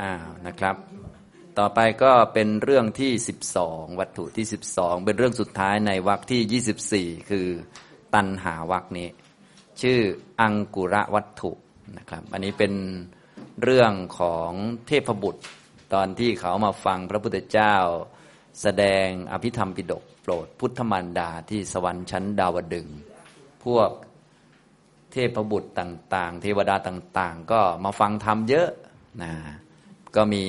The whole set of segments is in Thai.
อ้าวนะครับ ต่อไปก็เป็นเรื่องที่ 12 วัตถุที่ 12 เป็นเรื่องสุดท้ายในวรรคที่ 24 คือตันหาวรรคนี้ ชื่ออังกุระวัตถุนะครับ อันนี้เป็นเรื่องของเทพบุตร ตอนที่เขามาฟังพระพุทธเจ้า แสดงอภิธรรมปิฎกโปรดพุทธมารดาที่สวรรค์ชั้นดาวดึง พวกเทพบุตรต่าง ๆ เทวดาต่าง ๆ ก็มาฟังธรรมเยอะนะ ก็มี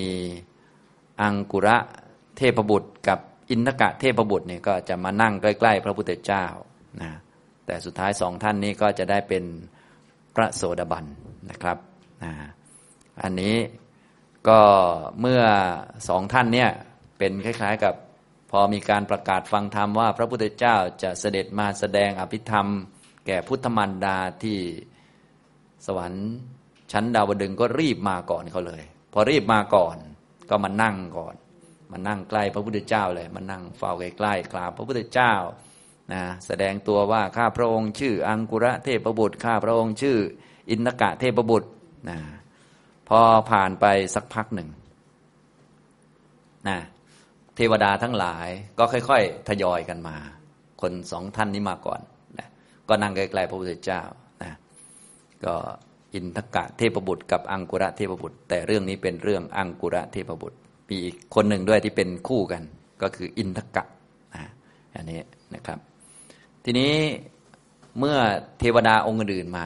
อังกุระเทพบุตร กับอินทกะเทพบุตรเนี่ยก็จะมานั่งใกล้ ๆ พระพุทธเจ้านะแต่สุดท้ายสองท่านนี้ก็จะได้เป็นพระโสดาบันนะครับนะอันนี้ก็เมื่อสองท่านเนี่ยเป็นคล้าย ๆ กับพอมีการประกาศฟังธรรมว่า พระพุทธเจ้าจะเสด็จมาแสดงอภิธรรม แก่พุทธมารดาที่สวรรค์ชั้นดาวดึงก็รีบมาก่อนเขาเลย พอรีบมาก่อน ก็มานั่งก่อน มานั่งใกล้พระพุทธเจ้าเลยมานั่งเฝ้าใกล้ๆกราบพระพุทธเจ้านะแสดงตัวว่าข้าพระองค์ชื่อ อังกุระเทพบุตรข้าพระองค์ชื่อ อินทกะเทพบุตรนะพอผ่านไปสักพักหนึ่งนะเทวดาทั้งหลายก็ค่อย ๆ ทยอยกันมา คนสองท่านนี้มาก่อนนะก็นั่งใกล้ๆพระพุทธเจ้านะก็ อินทกะเทพบุตรกับอังกุระเทพบุตร แต่เรื่องนี้เป็นเรื่องอังกุระเทพบุตร มีอีกคนหนึ่งด้วยที่เป็นคู่กัน ก็คืออินทกะนะอันนี้นะครับ ทีนี้เมื่อเทวดาองค์อื่นมา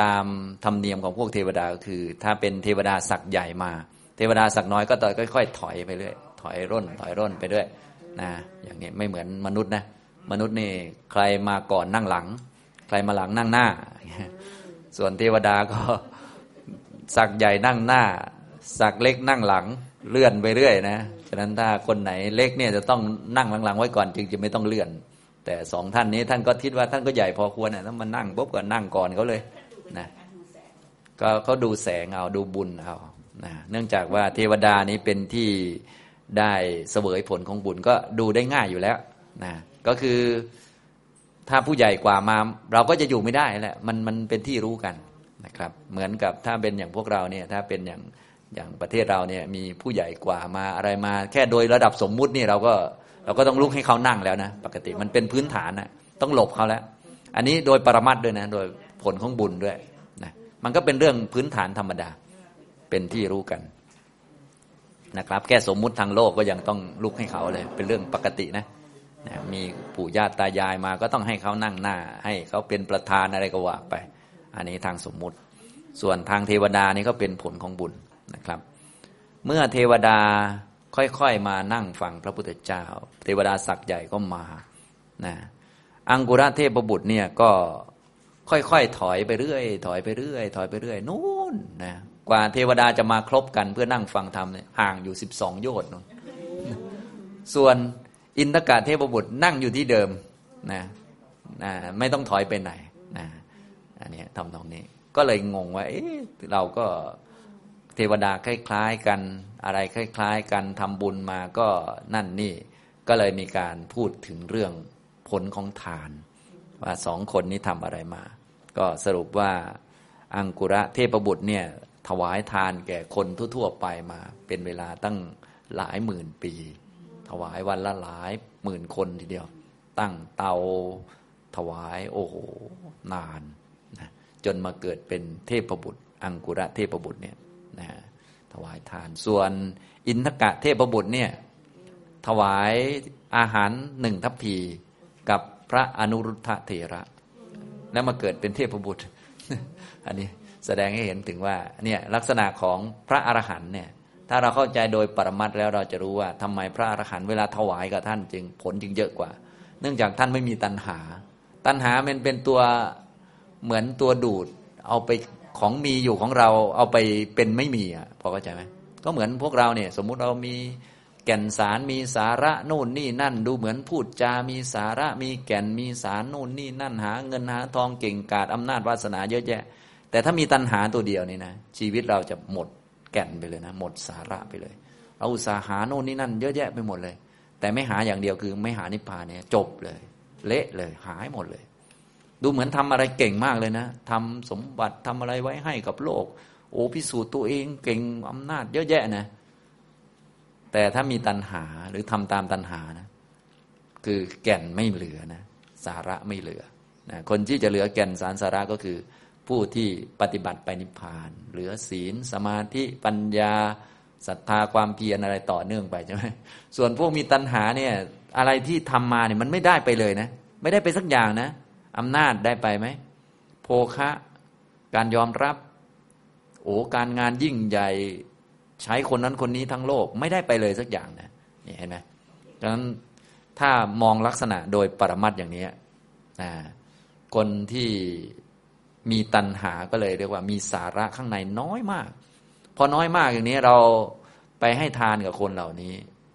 ตามธรรมเนียมของพวกเทวดาก็คือ ถ้าเป็นเทวดาศักย์ใหญ่มา เทวดาศักย์น้อยก็ต่อยค่อย ๆ ถอยไปเรื่อยถอยร่น ถอยร่นไปเรื่อยนะอย่างนี้ไม่เหมือนมนุษย์นะมนุษย์นี่ใครมาก่อนนั่งหลัง ใครมาหลังนั่งหน้า ส่วนเทวดาก็สักใหญ่นั่งหน้า สักเล็กนั่งหลังเลื่อนไปเรื่อยนะฉะนั้นถ้าคนไหนเล็กเนี่ยจะต้องนั่งหลังๆไว้ก่อนจึงจะไม่ต้องเลื่อน แต่สองท่านนี้ท่านก็คิดว่าท่านก็ใหญ่พอควรนะถ้ามานั่งปุ๊บก็นั่งก่อนเขาเลยนะก็เขาดูแสงเอาดูบุญเอานะเนื่องจากว่าเทวดานี้เป็นที่ได้เสวยผลของบุญก็ดูได้ง่ายอยู่แล้วนะก็คือ ถ้าผู้ใหญ่กว่ามา เราก็จะอยู่ไม่ได้แหละมันมันเป็นที่รู้กันนะครับ เหมือนกับถ้าเป็นอย่างพวกเราเนี่ยถ้าเป็นอย่างอย่างประเทศเราเนี่ยมีผู้ใหญ่กว่ามาอะไรมา แค่โดยระดับสมมุตินี่เราก็เราก็ต้องลุกให้เขานั่งแล้วนะ ปกติมันเป็นพื้นฐานนะต้องหลบเขาแล้ว อันนี้โดยปรมัตด้วยนะ โดยผลของบุญด้วยนะมันก็เป็นเรื่องพื้นฐานธรรมดาเป็นที่รู้กันนะครับ แค่สมมุติทางโลกก็ยังต้องลุกให้เขาเลย เป็นเรื่องปกตินะนะ มีปู่ย่าตายายมาก็ต้องให้เขานั่งหน้า ให้เขาเป็นประธานอะไรก็ว่าไป อันนี้ทางสมมุติ ส่วนทางเทวดานี่ก็เป็นผลของบุญนะครับ เมื่อเทวดาค่อยๆมานั่งฟังพระพุทธเจ้า เทวดาศักย์ใหญ่ก็มานะอังกุระเทพบุตรเนี่ยก็ค่อยๆถอยไปเรื่อย ถอยไปเรื่อย ถอยไปเรื่อยนู่นนะกว่าเทวดาจะมาครบกันเพื่อนั่งฟังธรรมเนี่ยห่างอยู่สิบสองโยชน์ส่วน อินทกาเทพบุตรนั่งอยู่ที่เดิมนะนะไม่ต้องถอยไปไหนนะอันนี้ทำตรงนี้ ก็เลยงงว่าเอเราก็เทวดาคล้ายๆกัน อะไรคล้าย ๆ กันทำบุญมาก็นั่นนี่ ก็เลยมีการพูดถึงเรื่องผลของทาน ว่าสองคนนี้ทำอะไรมา ก็สรุปว่าอังกุระเทพบุตรเนี่ยถวายทานแก่คนทั่วๆไปมา เป็นเวลาตั้งหลายหมื่นปี ถวายวันละหลายหมื่นคนทีเดียว ตั้งเตาถวายโอ้โหนานนะจนมาเกิดเป็นเทพบุตร อังกุระเทพบุตรเนี่ยนะถวายทานส่วนอินทกะเทพบุตรเนี่ยถวายอาหารหนึ่งทัพพีกับพระอนุรุทธเถระ แล้วมาเกิดเป็นเทพบุตร อันนี้แสดงให้เห็นถึงว่าเนี่ยลักษณะของพระอรหันต์เนี่ย ถ้าเราเข้าใจโดยปรมัตแล้วเราจะรู้ว่าทำไมพระอรหันต์เวลาถวายกับท่านจึงผลจึงเยอะกว่า เนื่องจากท่านไม่มีตัณหา ตัณหามันเป็นตัวเหมือนตัวดูด เอาไปของมีอยู่ของเราเอาไปเป็นไม่มีอะพอเข้าใจไหมก็เหมือนพวกเราเนี่ย สมมุติเรามีแก่นสารมีสาระนู่นนี่นั่น ดูเหมือนพูดจา มีสาระมีแก่นมีสารนู่นนี่นั่นหา เงินหาทองเก่งกาจอำนาจวาสนาเยอะแยะ แต่ถ้ามีตัณหาตัวเดียวนี่นะชีวิตเราจะหมด แก่นไปเลยนะ หมดสาระไปเลย เราอุตสาหาโน่นนี่นั่น เยอะแยะไปหมดเลย แต่ไม่หาอย่างเดียวคือไม่หานิพพานเนี่ยจบเลย เละเลยหายหมดเลย ดูเหมือนทำอะไรเก่งมากเลยนะทำสมบัติทำอะไรไว้ให้กับโลก โอ้พิสูจน์ตัวเองเก่งอำนาจ เยอะแยะนะ แต่ถ้ามีตัณหาหรือทำตามตัณหานะ คือแก่นไม่เหลือนะ สาระไม่เหลือนะคนที่จะเหลือแก่นสารสาระก็คือ ผู้ที่ปฏิบัติไปนิพพาน เหลือศีล สมาธิปัญญาศรัทธาความเพียรอะไรต่อเนื่องไปใช่ไหมส่วนพวกมีตัณหาเนี่ยอะไรที่ทำมาเนี่ยมันไม่ได้ไปเลยนะ ไม่ได้ไปสักอย่างนะอำนาจได้ไปไหมโภคะ การยอมรับ โอ้การงานยิ่งใหญ่ใช้คนนั้นคนนี้ทั้งโลกไม่ได้ไปเลยสักอย่างนะนี่เห็นไหมดังนั้นถ้ามองลักษณะโดยปรมัตอย่างนี้นะคนที่ มีตัณหาก็เลยเรียกว่ามีสาระข้างในน้อยมาก พอน้อยมากอย่างนี้เราไปให้ทานกับคนเหล่านี้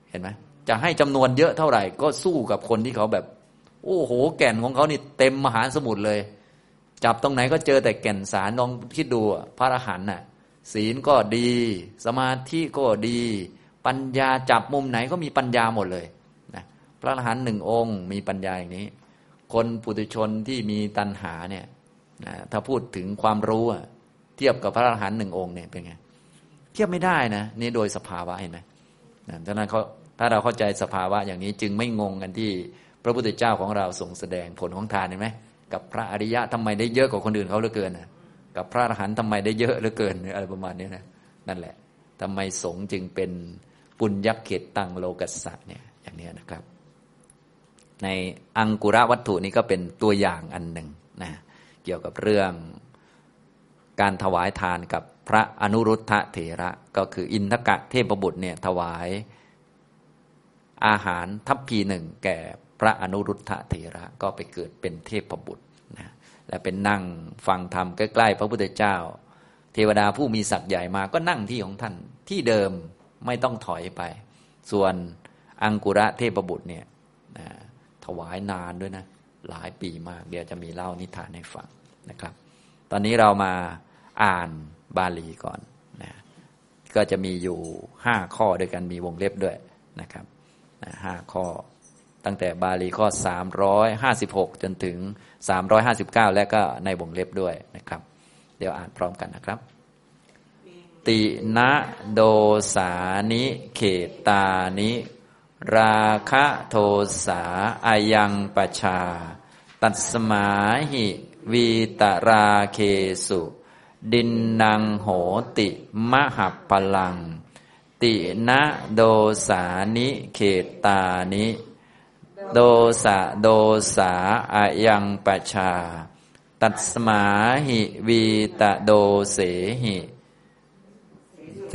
เห็นไหมจะให้จำนวนเยอะเท่าไหร่ ก็สู้กับคนที่เขาแบบ โอ้โห แก่นของเขานี่เต็มมหาสมุทรเลย จับตรงไหนก็เจอแต่แก่นสารลองคิดดูพระอรหันต์น่ะศีลก็ดี สมาธิก็ดี ปัญญาจับมุมไหนก็มีปัญญาหมดเลยนะพระอรหันต์หนึ่งองค์ มีปัญญาอย่างนี้ คนปุถุชนที่มีตัณหาเนี่ย นะถ้าพูดถึงความรู้เทียบกับพระอรหันต์หนึ่งองค์เนี่ยเป็นไงเทียบไม่ได้นะนี่โดยสภาวะเห็นไหมนะดังนั้นเขาถ้าเราเข้าใจสภาวะอย่างนี้จึงไม่งงกันที่พระพุทธเจ้าของเราส่งแสดงผลของทานเห็นไหมกับพระอริยะทำไมได้เยอะกว่าคนอื่นเขาเหลือเกินนะกับพระอรหันต์ทำไมได้เยอะเหลือเกินอะไรประมาณนี้นะนั่นแหละทำไมสงจึงเป็นปุญญเขตตังโลกัสสะเนี่ยอย่างนี้นะครับ ในอังกุระวัตถุนี้ก็เป็นตัวอย่างอันหนึ่งนะ เกี่ยวกับเรื่อง การถวายทานกับพระอนุรุทธะเถระ ก็คืออินทกะเทพบุตรเนี่ยถวายอาหารทัพพีหนึ่งแก่พระอนุรุทธะเถระก็ไปเกิดเป็นเทพบุตรนะและเป็นนั่งฟังธรรมใกล้ๆพระพุทธเจ้า เทวดาผู้มีศักย์ใหญ่มาก็นั่งที่ของท่านที่เดิมไม่ต้องถอยไป ส่วนอังกุระเทพบุตรเนี่ยนะถวายนานด้วยนะ หลายปีมาก เดี๋ยวจะมีเล่านิทานให้ฟังนะครับ ตอนนี้เรามาอ่านบาลีก่อนนะก็จะมีอยู่ห้าข้อด้วยกันมีวงเล็บด้วยนะครับห้าข้อ ตั้งแต่บาลีข้อ 356 จนถึง 359 และก็ในวงเล็บด้วยนะครับ เดี๋ยวอ่านพร้อมกันนะครับ ตินะโดสานิเขตานิ ราคะโทสาอายังปชา ตัสมาหิวีตราเคสุ ดินนางโหติมหัปพลัง ตินะโดสานิเขตตานิ โดสะโดสาอายังปชา ตัสมาหิวีตะโดเสหิเจ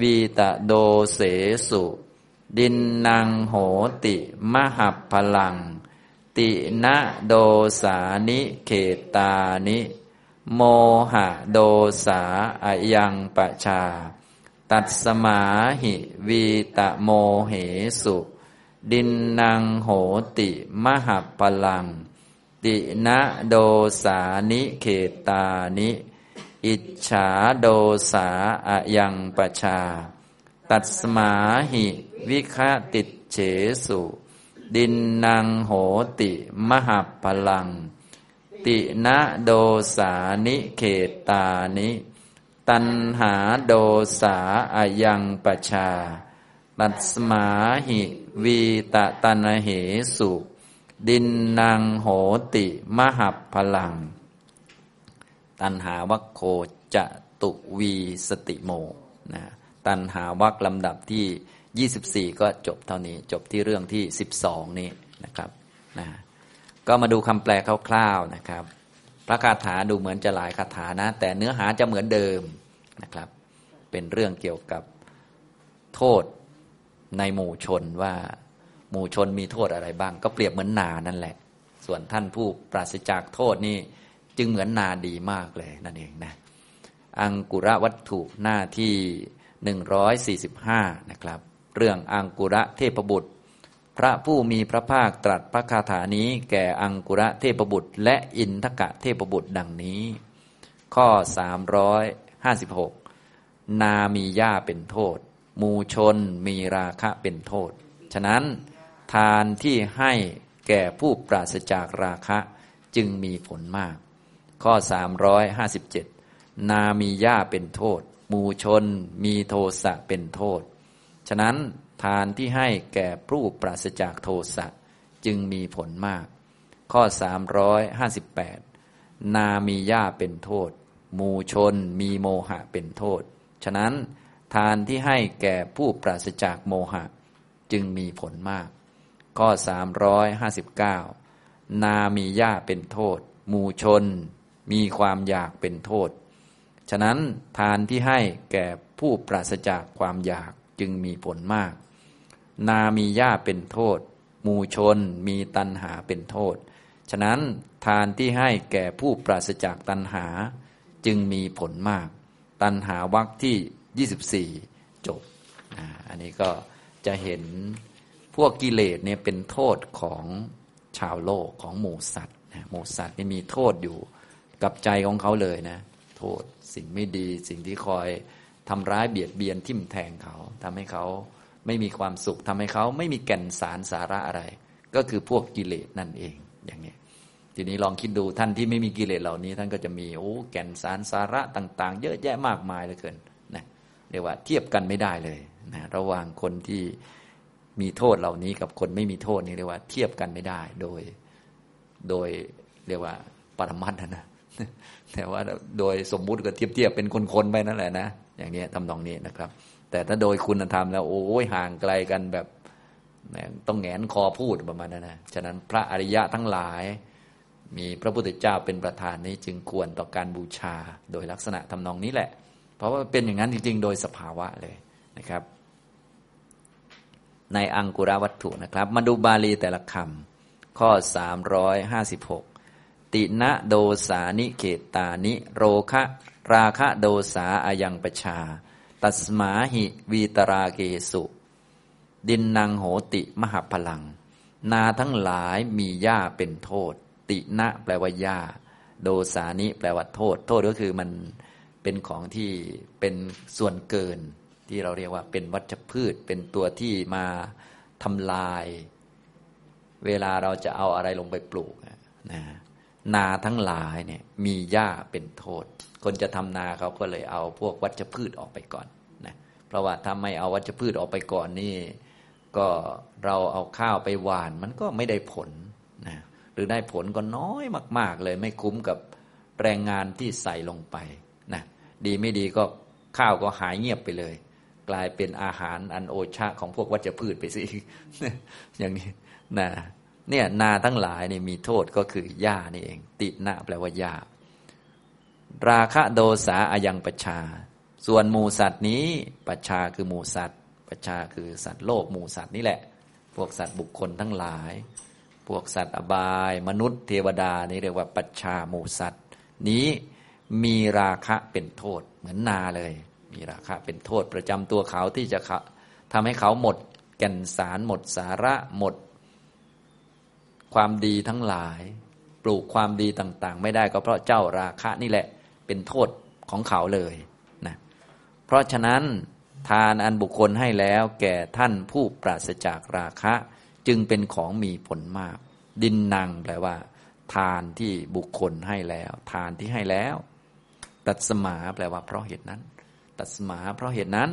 วีตะโดเสสุ ดินนางโหติมหับพลัง ตินะโดสานิเขตานิ โมหะโดสาอายังปชา ตัดสมาหิวีตะโมเหสุ ดินนางโหติมหัปลัง ตินะโดสานิเขตานิ อิจฉาโดสาอายังปชา ตัดสมาหิวิคติเฉสุ ดินนางโหติมหัปพลัง ตินะโดสานิเขตตานิ ตันหาโดสาอายังปชา ตัสมาหิวีตะตันเหสุ ดินนางโหติมหับพลัง ตันหาวัคโคจะตุวีสติโมนะตันหาวัคลำดับที่ 24ก็จบเท่านี้ จบที่เรื่องที่12นี้นะครับนะก็มาดูคำแปลคร่าวๆนะครับ พระคาถาดูเหมือนจะหลายคาถานะ แต่เนื้อหาจะเหมือนเดิมนะครับ เป็นเรื่องเกี่ยวกับโทษในหมู่ชนว่าหมู่ชนมีโทษอะไรบ้าง ก็เปรียบเหมือนนานั่นแหละ ส่วนท่านผู้ปราศจากโทษนี่จึงเหมือนนาดีมากเลยนั่นเองนะอังกุระวัตถุหน้าที่ 145 นะครับ เรื่องอังกุระเทพบุตร พระผู้มีพระภาคตรัสพระคาถานี้แก่อังกุระเทพบุตร และอินทกะเทพบุตรดังนี้ ข้อ 356 นามีหญ้าเป็นโทษ มูชนมีราคะเป็นโทษ ฉะนั้นทานที่ให้แก่ผู้ปราศจากราคะจึงมีผลมาก ข้อ 357 นามีหญ้าเป็นโทษ มูชนมีโทสะเป็นโทษ ฉะนั้นทานที่ให้แก่ผู้ปราศจากโทสะจึงมีผลมาก ข้อ 358 นามีหญ้าเป็นโทษ มูชนมีโมหะเป็นโทษ ฉะนั้นทานที่ให้แก่ผู้ปราศจากโมหะ จึงมีผลมาก ข้อ 359 นามีหญ้าเป็นโทษ มูชนมีความอยากเป็นโทษ ฉะนั้นทานที่ให้แก่ผู้ปราศจากความอยาก จึงมีผลมาก นามีหญ้าเป็นโทษ หมู่ชนมีตัณหาเป็นโทษ ฉะนั้นทานที่ให้แก่ผู้ปราศจากตัณหา จึงมีผลมาก ตัณหาวักที่ 24 จบ อันนี้ก็จะเห็นพวกกิเลสเนี่ยเป็นโทษของชาวโลกของหมูสัตว์หมูสัตว์นี่มีโทษอยู่กับใจของเขาเลยนะ โทษสิ่งไม่ดีสิ่งที่คอย ทำร้ายเบียดเบียนทิ่มแทงเขาทำให้เขาไม่มีความสุขทำให้เขาไม่มีแก่นสารสาระอะไร ก็คือพวกกิเลสนั่นเองอย่างนี้ทีนี้ลองคิดดูท่านที่ไม่มีกิเลสเหล่านี้ ท่านก็จะมีโอ้แก่นสารสาระต่าง ๆ เยอะแยะมากมายเหลือเกินนะเรียกว่าเทียบกันไม่ได้เลยนะระหว่างคนที่มีโทษเหล่านี้กับคนไม่มีโทษนี่เรียกว่าเทียบกันไม่ได้โดยโดยเรียกว่าปรมัตถนะแต่ว่าโดยสมมุติก็เทียบเทียบเป็นคนๆไปนั่นแหละนะ อย่างนี้ทำนองนี้นะครับ แต่ถ้าโดยคุณธรรมแล้วโอ้ยห่างไกลกันแบบต้องแงนคอพูดประมาณนั้นนะ ฉะนั้นพระอริยะทั้งหลาย มีพระพุทธเจ้าเป็นประธานนี้จึงควรต่อการบูชาโดยลักษณะทำนองนี้แหละ เพราะว่าเป็นอย่างนั้นจริง ๆ โดยสภาวะเลยนะครับ ในอังกุรวัตถุนะครับ มาดูบาลีแต่ละคำข้อ 356 ตินะโดสานิเขตานิ โรคะราคะโดสาอายังปชา ตัสมาหิวีตราเกสุ ดินนางโหติมหาพลัง นาทั้งหลายมีหญ้าเป็นโทษ ตินะแปลว่าหญ้า โดสานิแปลว่าโทษ โทษก็คือมันเป็นของที่เป็นส่วนเกิน ที่เราเรียกว่าเป็นวัชพืช เป็นตัวที่มาทำลาย เวลาเราจะเอาอะไรลงไปปลูกนะ นาทั้งหลายเนี่ยมีหญ้าเป็นโทษ คนจะทำนาเขาก็เลยเอาพวกวัชพืชออกไปก่อนนะเพราะว่าถ้าไม่เอาวัชพืชออกไปก่อนนี่ก็เราเอาข้าวไปหวานมันก็ไม่ได้ผลนะหรือได้ผลก็น้อยมาก ๆ เลยไม่คุ้มกับแรงงานที่ใส่ลงไปนะดีไม่ดีก็ข้าวก็หายเงียบไปเลย กลายเป็นอาหารอันโอชะของพวกวัชพืชไปสิอย่างนี้นะ เนี่ยนาทั้งหลายเนี่ยมีโทษก็คือหญ้านี่เอง ตินาแปลว่าหญ้าราคะโดสาอายังปชา ส่วนหมูสัตว์นี้ปชาคือหมูสัตว์ปชาคือสัตว์โลกหมูสัตว์นี่แหละ พวกสัตว์บุคคลทั้งหลาย พวกสัตว์อบาย มนุษย์เทวดานี่เรียกว่าปัชาหมูสัตว์ นี้มีราคะเป็นโทษเหมือนนาเลย มีราคะเป็นโทษประจำตัวเขาที่จะทำให้เขาหมดแก่นสารหมดสาระหมด ความดีทั้งหลาย ปลูกความดีต่างๆ ไม่ได้ก็เพราะเจ้าราคะนี่แหละ เป็นโทษของเขาเลยนะเพราะฉะนั้นทานอันบุคคลให้แล้วแก่ท่านผู้ปราศจากราคะ จึงเป็นของมีผลมาก ดินนางแปลว่า ทานที่บุคคลให้แล้ว ทานที่ให้แล้ว ตัดสมาแปลว่าเพราะเหตุนั้น ตัดสมาเพราะเหตุนั้น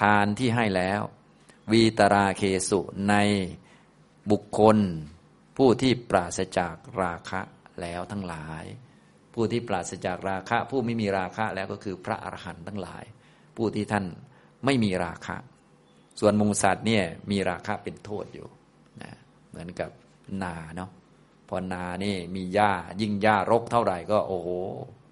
ทานที่ให้แล้ว วีตราเคสุในบุคคล ผู้ที่ปราศจากราคะแล้วทั้งหลาย ผู้ที่ปราศจากราคะ ผู้ไม่มีราคะแล้วก็คือพระอรหันต์ทั้งหลาย ผู้ที่ท่านไม่มีราคะ ส่วนมูสัตว์เนี่ยมีราคะเป็นโทษอยู่นะเหมือนกับนาเนาะพอนานี่มีหญ้ายิ่งหญ้ารกเท่าไหร่ ก็โอ้โห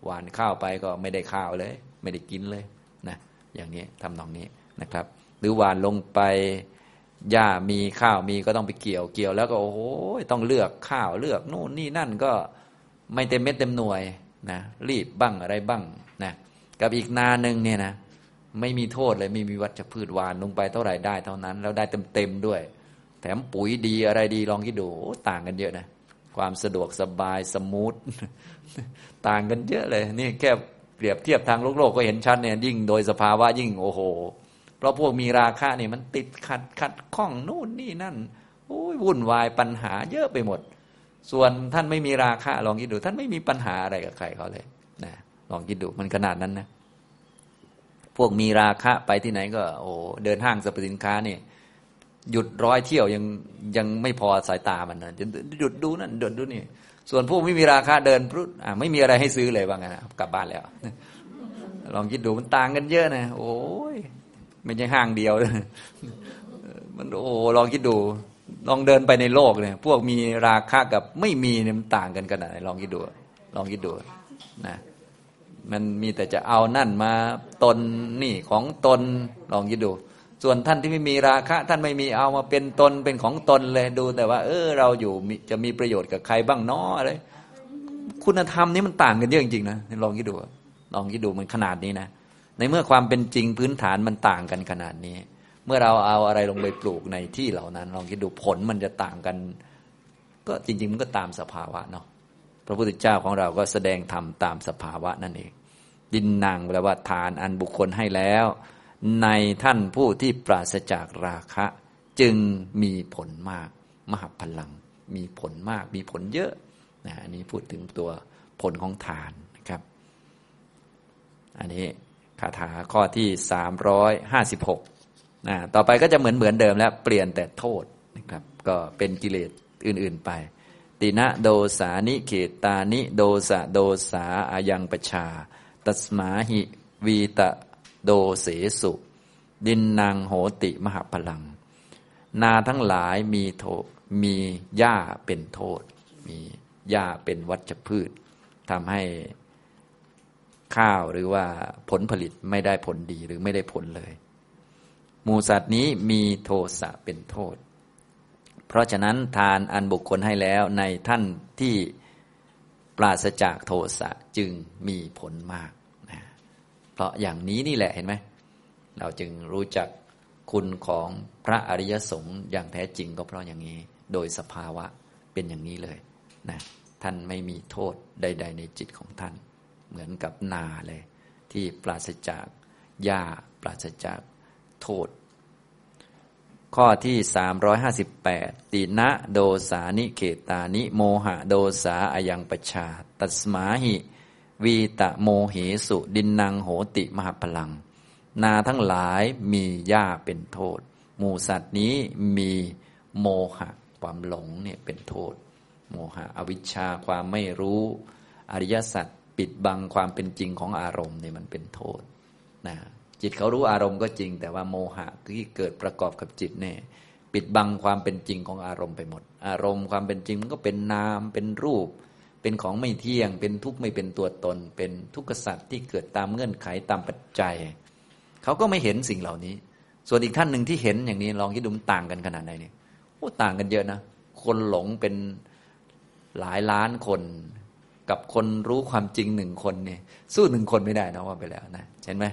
หวานข้าวไปก็ไม่ได้ข้าวเลย ไม่ได้กินเลยนะอย่างนี้ทำนองนี้นะครับ หรือหวานลงไป หญ้ามีข้าวมีก็ต้องไปเกี่ยวเกี่ยว แล้วก็โอ้โหต้องเลือกข้าวเลือกนู่นนี่นั่นก็ไม่เต็มเม็ดเต็มหน่วยนะรีบบ้างอะไรบ้างนะกับอีกนาหนึ่งเนี่ยนะไม่มีโทษเลยไม่มีวัชพืชหว่านลงไปเท่าไหร่ได้เท่านั้น แล้วได้เต็มเต็มด้วย แถมปุ๋ยดีอะไรดีลองคิดดูต่างกันเยอะนะความสะดวกสบาย smooth ต่างกันเยอะเลย นี่แค่เปรียบเทียบทางโลกโลกก็เห็นชัดเนี่ยยิ่งโดยสภาวะยิ่งโอ้โห เพราะพวกมีราคะนี่มันติดขัดขัดข้องนู่นนี่นั่นโอ้ยวุ่นวายปัญหาเยอะไปหมด ส่วนท่านไม่มีราคะลองคิดดู ท่านไม่มีปัญหาอะไรกับใครเขาเลยนะลองคิดดูมันขนาดนั้นนะพวกมีราคะไปที่ไหนก็ โอ้เดินห้างสรรพสินค้านี่หยุดร้อยเที่ยวยังยังไม่พอสายตามันนะจะหยุดดูนั่นหยุดดูนี่ส่วนพวกไม่มีราคาเดินพุทอ่าไม่มีอะไรให้ซื้อเลยว่างั้นกลับบ้านแล้ว ลองคิดดูมันต่างกันเยอะนะ โอ้ย ไม่ใช่ห้างเดียว มันโอ้ลองคิดดู ลองเดินไปในโลกเนี่ย พวกมีราคากับไม่มีเนี่ยมันต่างกันขนาดไหนลองคิดดู ลองคิดดูนะมันมีแต่จะเอานั่นมาตนนี่ของตนลองคิดดู ส่วนท่านที่ไม่มีราคะ ท่านไม่มีเอามาเป็นตนเป็นของตนเลยดูแต่ว่า เออ เราอยู่จะมีประโยชน์กับใครบ้างเนาะอะไรคุณธรรมนี้มันต่างกันเยอะจริงๆนะลองคิดดู ลองคิดดูมันขนาดนี้นะ ในเมื่อความเป็นจริงพื้นฐานมันต่างกันขนาดนี้ เมื่อเราเอาอะไรลงไปปลูกในที่เหล่านั้น ลองคิดดูผลมันจะต่างกัน ก็จริง ๆ มันก็ตามสภาวะเนาะพระพุทธเจ้าของเราก็แสดงธรรมตามสภาวะนั่นเอง ดินนางแปลว่าทานอันบุคคลให้แล้ว ในท่านผู้ที่ปราศจากราคะ จึงมีผลมาก มหาพลัง มีผลมาก มีผลเยอะนะอันนี้พูดถึงตัวผลของทานนะครับ อันนี้ คาถาข้อที่สามร้อยห้าสิบหกนะต่อไปก็จะเหมือนเหมือนเดิมแล้ว เปลี่ยนแต่โทษนะครับ ก็เป็นกิเลสอื่น ๆไป ตินะโดสานิเขตานิโดสะโดสาอายังปชา ตัสมาหิวีตะโดเสสุ ดินนางโหติมหาพลัง นาทั้งหลายมีโทมีหญ้าเป็นโทษ มีหญ้าเป็นวัชพืชทำให้ ข้าวหรือว่าผลผลิตไม่ได้ผลดีหรือไม่ได้ผลเลย หมูสัตว์นี้มีโทสะเป็นโทษ เพราะฉะนั้นทานอันบุคคลให้แล้วในท่านที่ปราศจากโทสะจึงมีผลมากนะเพราะอย่างนี้นี่แหละเห็นไหมเราจึงรู้จักคุณของพระอริยสงฆ์อย่างแท้จริงก็เพราะอย่างนี้ โดยสภาวะเป็นอย่างนี้เลยนะท่านไม่มีโทษใด ๆ ในจิตของท่าน เหมือนกับนาเลย ที่ปราศจากหญ้าปราศจากโทษ ข้อที่สามร้อยห้าสิบแปดตินะโดสานิเกตานิโมหะโดสาอายังปชา ตัสมาหิ วีตะโมเหสุดินนางโหติมหาพลัง นาทั้งหลายมีหญ้าเป็นโทษ หมูสัตว์นี้มีโมหะความหลงเนี่ยเป็นโทษ โมหะอวิชชาความไม่รู้ อริยสัจ ปิดบังความเป็นจริงของอารมณ์เนี่ยมันเป็นโทษนะจิตเขารู้อารมณ์ก็จริง แต่ว่าโมหะที่เกิดประกอบกับจิตเนี่ยปิดบังความเป็นจริงของอารมณ์ไปหมด อารมณ์ความเป็นจริงมันก็เป็นนามเป็นรูป เป็นของไม่เที่ยง เป็นทุกข์ไม่เป็นตัวตน เป็นทุกขสัตว์ที่เกิดตามเงื่อนไขตามปัจจัย เขาก็ไม่เห็นสิ่งเหล่านี้ ส่วนอีกท่านหนึ่งที่เห็นอย่างนี้ลองคิดดูมันต่างกันขนาดไหนเนี่ยโอ้ต่างกันเยอะนะคนหลงเป็นหลายล้านคน กับคนรู้ความจริงหนึ่งคนเนี่ยสู้หนึ่งคนไม่ได้นะว่าไปแล้วนะเห็นไหม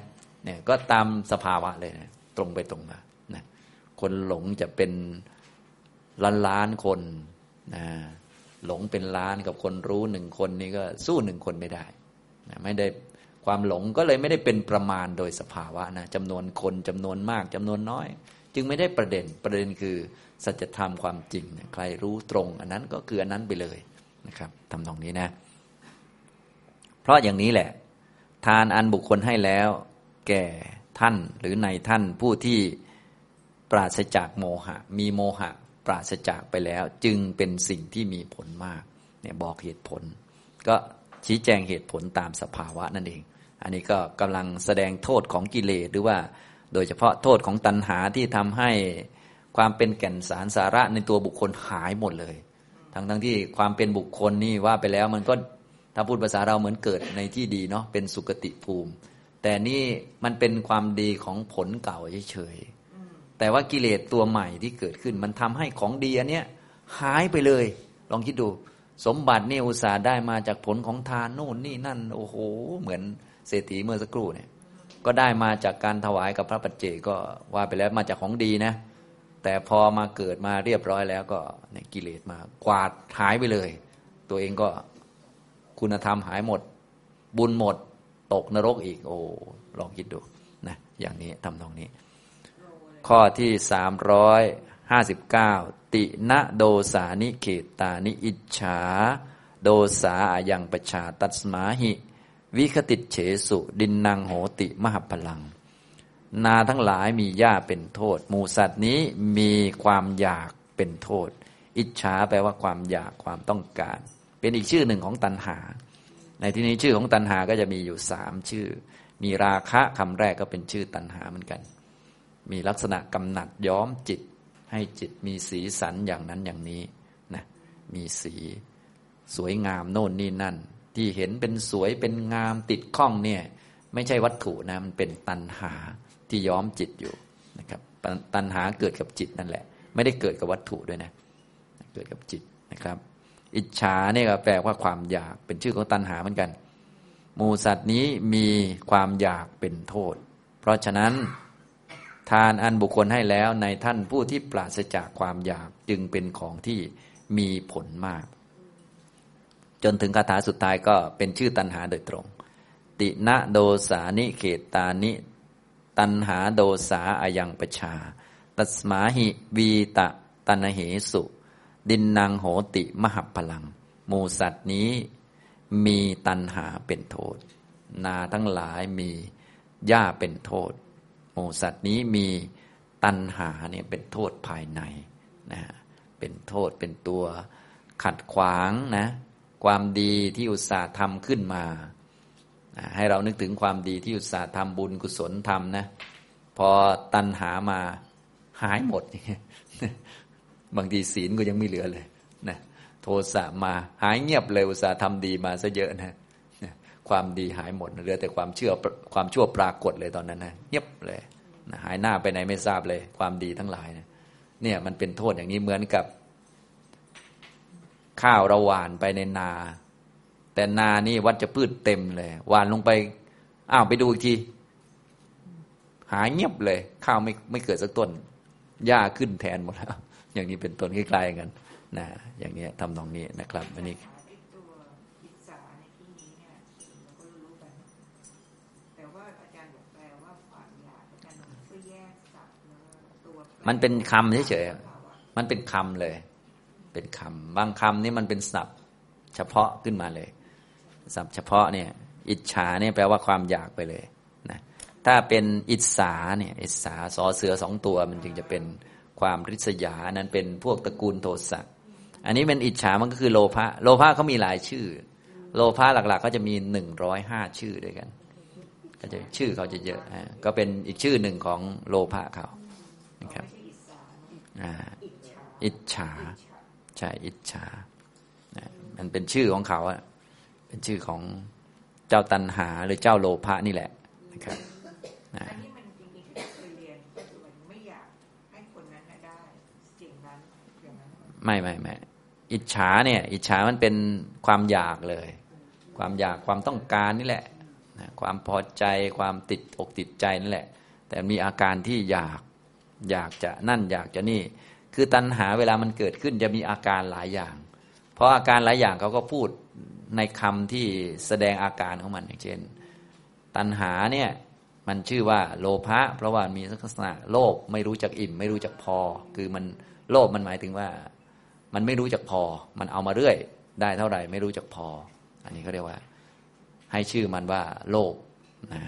เนี่ยก็ตามสภาวะเลยนะตรงไปตรงมานะคนหลงจะเป็นล้านล้านคนนะหลงเป็นล้านกับคนรู้หนึ่งคนนี่ก็สู้หนึ่งคนไม่ได้นะไม่ได้ความหลงก็เลยไม่ได้เป็นประมาณโดยสภาวะนะจำนวนคนจำนวนมากจำนวนน้อย จึงไม่ได้ประเด็นประเด็นคือสัจธรรมความจริงนะใครรู้ตรง อันนั้นก็คืออันนั้นไปเลยนะครับทำตรงนี้นะ เพราะอย่างนี้แหละ ทานอันบุคคลให้แล้ว แก่ท่านหรือในท่านผู้ที่ปราศจากโมหะ มีโมหะ ปราศจากไปแล้ว จึงเป็นสิ่งที่มีผลมากเนี่ยบอกเหตุผล ก็ชี้แจงเหตุผลตามสภาวะนั่นเอง อันนี้ก็กำลังแสดงโทษของกิเลสหรือว่าโดยเฉพาะโทษของตัณหาที่ทำให้ความเป็นแก่นสารสาระในตัวบุคคลหายหมดเลย ทั้งทั้งที่ความเป็นบุคคลนี่ว่าไปแล้วมันก็ ถ้าพูดภาษาเราเหมือนเกิดในที่ดีเนาะเป็นสุกติภูมิ แต่นี่มันเป็นความดีของผลเก่าเฉยๆแต่ว่ากิเลสตัวใหม่ที่เกิดขึ้น มันทำให้ของดีอันเนี้ยหายไปเลย ลองคิดดู สมบัตินี่อุตสาห์ได้มาจากผลของทานโน่นนี่นั่น โอ้โห เหมือนเศรษฐีเมื่อสักครู่เนี่ย ก็ได้มาจากการถวายกับพระปัจเจก็ว่าไปแล้วมาจากของดีนะ แต่พอมาเกิดมาเรียบร้อยแล้วก็กิเลสมากวาดหายไปเลย ตัวเองก็ คุณธรรมหายหมด บุญหมด ตกนรกอีก โอ้ลองคิดดูนะอย่างนี้ทำตรงนี้ ข้อที่สามร้อยห้าสิบเก้าตินะโดสานิเขตตานิอิจฉา โดสาอายังปชาตัสมาหิ วิคติเฉสุดินนางโหติมหพลัง นาทั้งหลายมีหญ้าเป็นโทษ หมูสัตว์นี้มีความอยากเป็นโทษ อิจฉาแปลว่าความอยากความต้องการ เป็นอีกชื่อหนึ่งของตัณหา ในที่นี้ชื่อของตัณหาก็จะมีอยู่สามชื่อ มีราคะคำแรกก็เป็นชื่อตัณหาเหมือนกัน มีลักษณะกำหนัดย้อมจิต ให้จิตมีสีสันอย่างนั้นอย่างนี้นะมีสีสวยงามโน่นนี่นั่น ที่เห็นเป็นสวยเป็นงามติดข้องเนี่ยไม่ใช่วัตถุนะมันเป็นตัณหาที่ย้อมจิตอยู่นะครับตัณหาเกิดกับจิตนั่นแหละ ไม่ได้เกิดกับวัตถุด้วยนะ เกิดกับจิตนะครับ อิจฉาเนี่ยก็แปลว่าความอยากเป็นชื่อของตัณหาเหมือนกัน หมูสัตว์นี้มีความอยากเป็นโทษ เพราะฉะนั้นทานอันบุคคลให้แล้วในท่านผู้ที่ปราศจากความอยากจึงเป็นของที่มีผลมาก จนถึงคาถาสุดท้ายก็เป็นชื่อตันหาโดยตรง ตินะโดสานิเขตานิ ตันหาโดสาอายังปชา ตัสมาหิวีตะตันเหสุ ดินนางโหติมหัพลัง หมูสัตว์นี้มีตันหาเป็นโทษ นาทั้งหลายมีหญ้าเป็นโทษ หมูสัตว์นี้มีตัณหาเนี่ยเป็นโทษภายในนะเป็นโทษเป็นตัวขัดขวางนะความดีที่อุตสาห์ทำขึ้นมา ให้เรานึกถึงความดีที่อุตสาห์ทำบุญกุศลทำนะ พอตัณหามาหายหมด บางทีศีลก็ยังไม่เหลือเลยนะโทสะมาหายเงียบเลยอุตส่าห์ทำดีมาซะเยอะนะความดีหายหมดเหลือแต่ความเชื่อความชั่วปรากฏเลยตอนนั้นนะเงียบเลยนะหายหน้าไปไหนไม่ทราบเลย ความดีทั้งหลายนะเนี่ยมันเป็นโทษอย่างนี้เหมือนกับ ข้าวเราหวานไปในนา แต่นานี่วัดจะพืชเต็มเลยหวานลงไปอ้าวไปดูอีกที หายเงียบเลย ข้าวไม่ไม่เกิดสักต้นหญ้าขึ้นแทนหมดแล้ว อย่างนี้เป็นต้นคล้ายๆกันนะอย่างนี้ทำตรงนี้นะครับอันนี้มันเป็นคำเฉยๆมันเป็นคำเลย เป็นคำบางคำนี่มันเป็นศัพท์ เฉพาะขึ้นมาเลย ศัพท์เฉพาะเนี่ย อิจฉาเนี่ยแปลว่าความอยากไปเลยนะถ้าเป็นอิจฉาเนี่ย อิจฉาสอเสือสองตัวมันจึงจะเป็น ความริษยานั้นเป็นพวกตระกูลโทสะอันนี้เป็นอิจฉามันก็คือโลภะโลภะเขามีหลายชื่อ โลภะหลักๆ ก็จะมีหนึ่งร้อยห้าชื่อด้วยกันก็จะชื่อเขาจะเยอะก็เป็นอีกชื่อหนึ่งของโลภะเขานะครับอิจฉาใช่อิจฉามันเป็นชื่อของเขาอะเป็นชื่อของเจ้าตันหาหรือเจ้าโลภะนี่แหละนะครับ ไม่ไม่ไม่อิจฉาเนี่ย อิจฉามันเป็นความอยากเลย ความอยากความต้องการนี่แหละความพอใจความติดอกติดใจนั่นแหละ แต่มีอาการที่อยากอยากจะนั่นอยากจะนี่ คือตัณหาเวลามันเกิดขึ้นจะมีอาการหลายอย่าง เพราะอาการหลายอย่างเขาก็พูดในคำที่แสดงอาการของมันอย่างเช่น ตัณหาเนี่ยมันชื่อว่าโลภะเพราะว่ามีลักษณะโลภไม่รู้จักอิ่ม ไม่รู้จักพอ คือมันโลภมันหมายถึงว่า มันไม่รู้จักพอ มันเอามาเรื่อย ได้เท่าไหร่ ไม่รู้จักพอ อันนี้เขาเรียกว่า ให้ชื่อมันว่าโลภนะ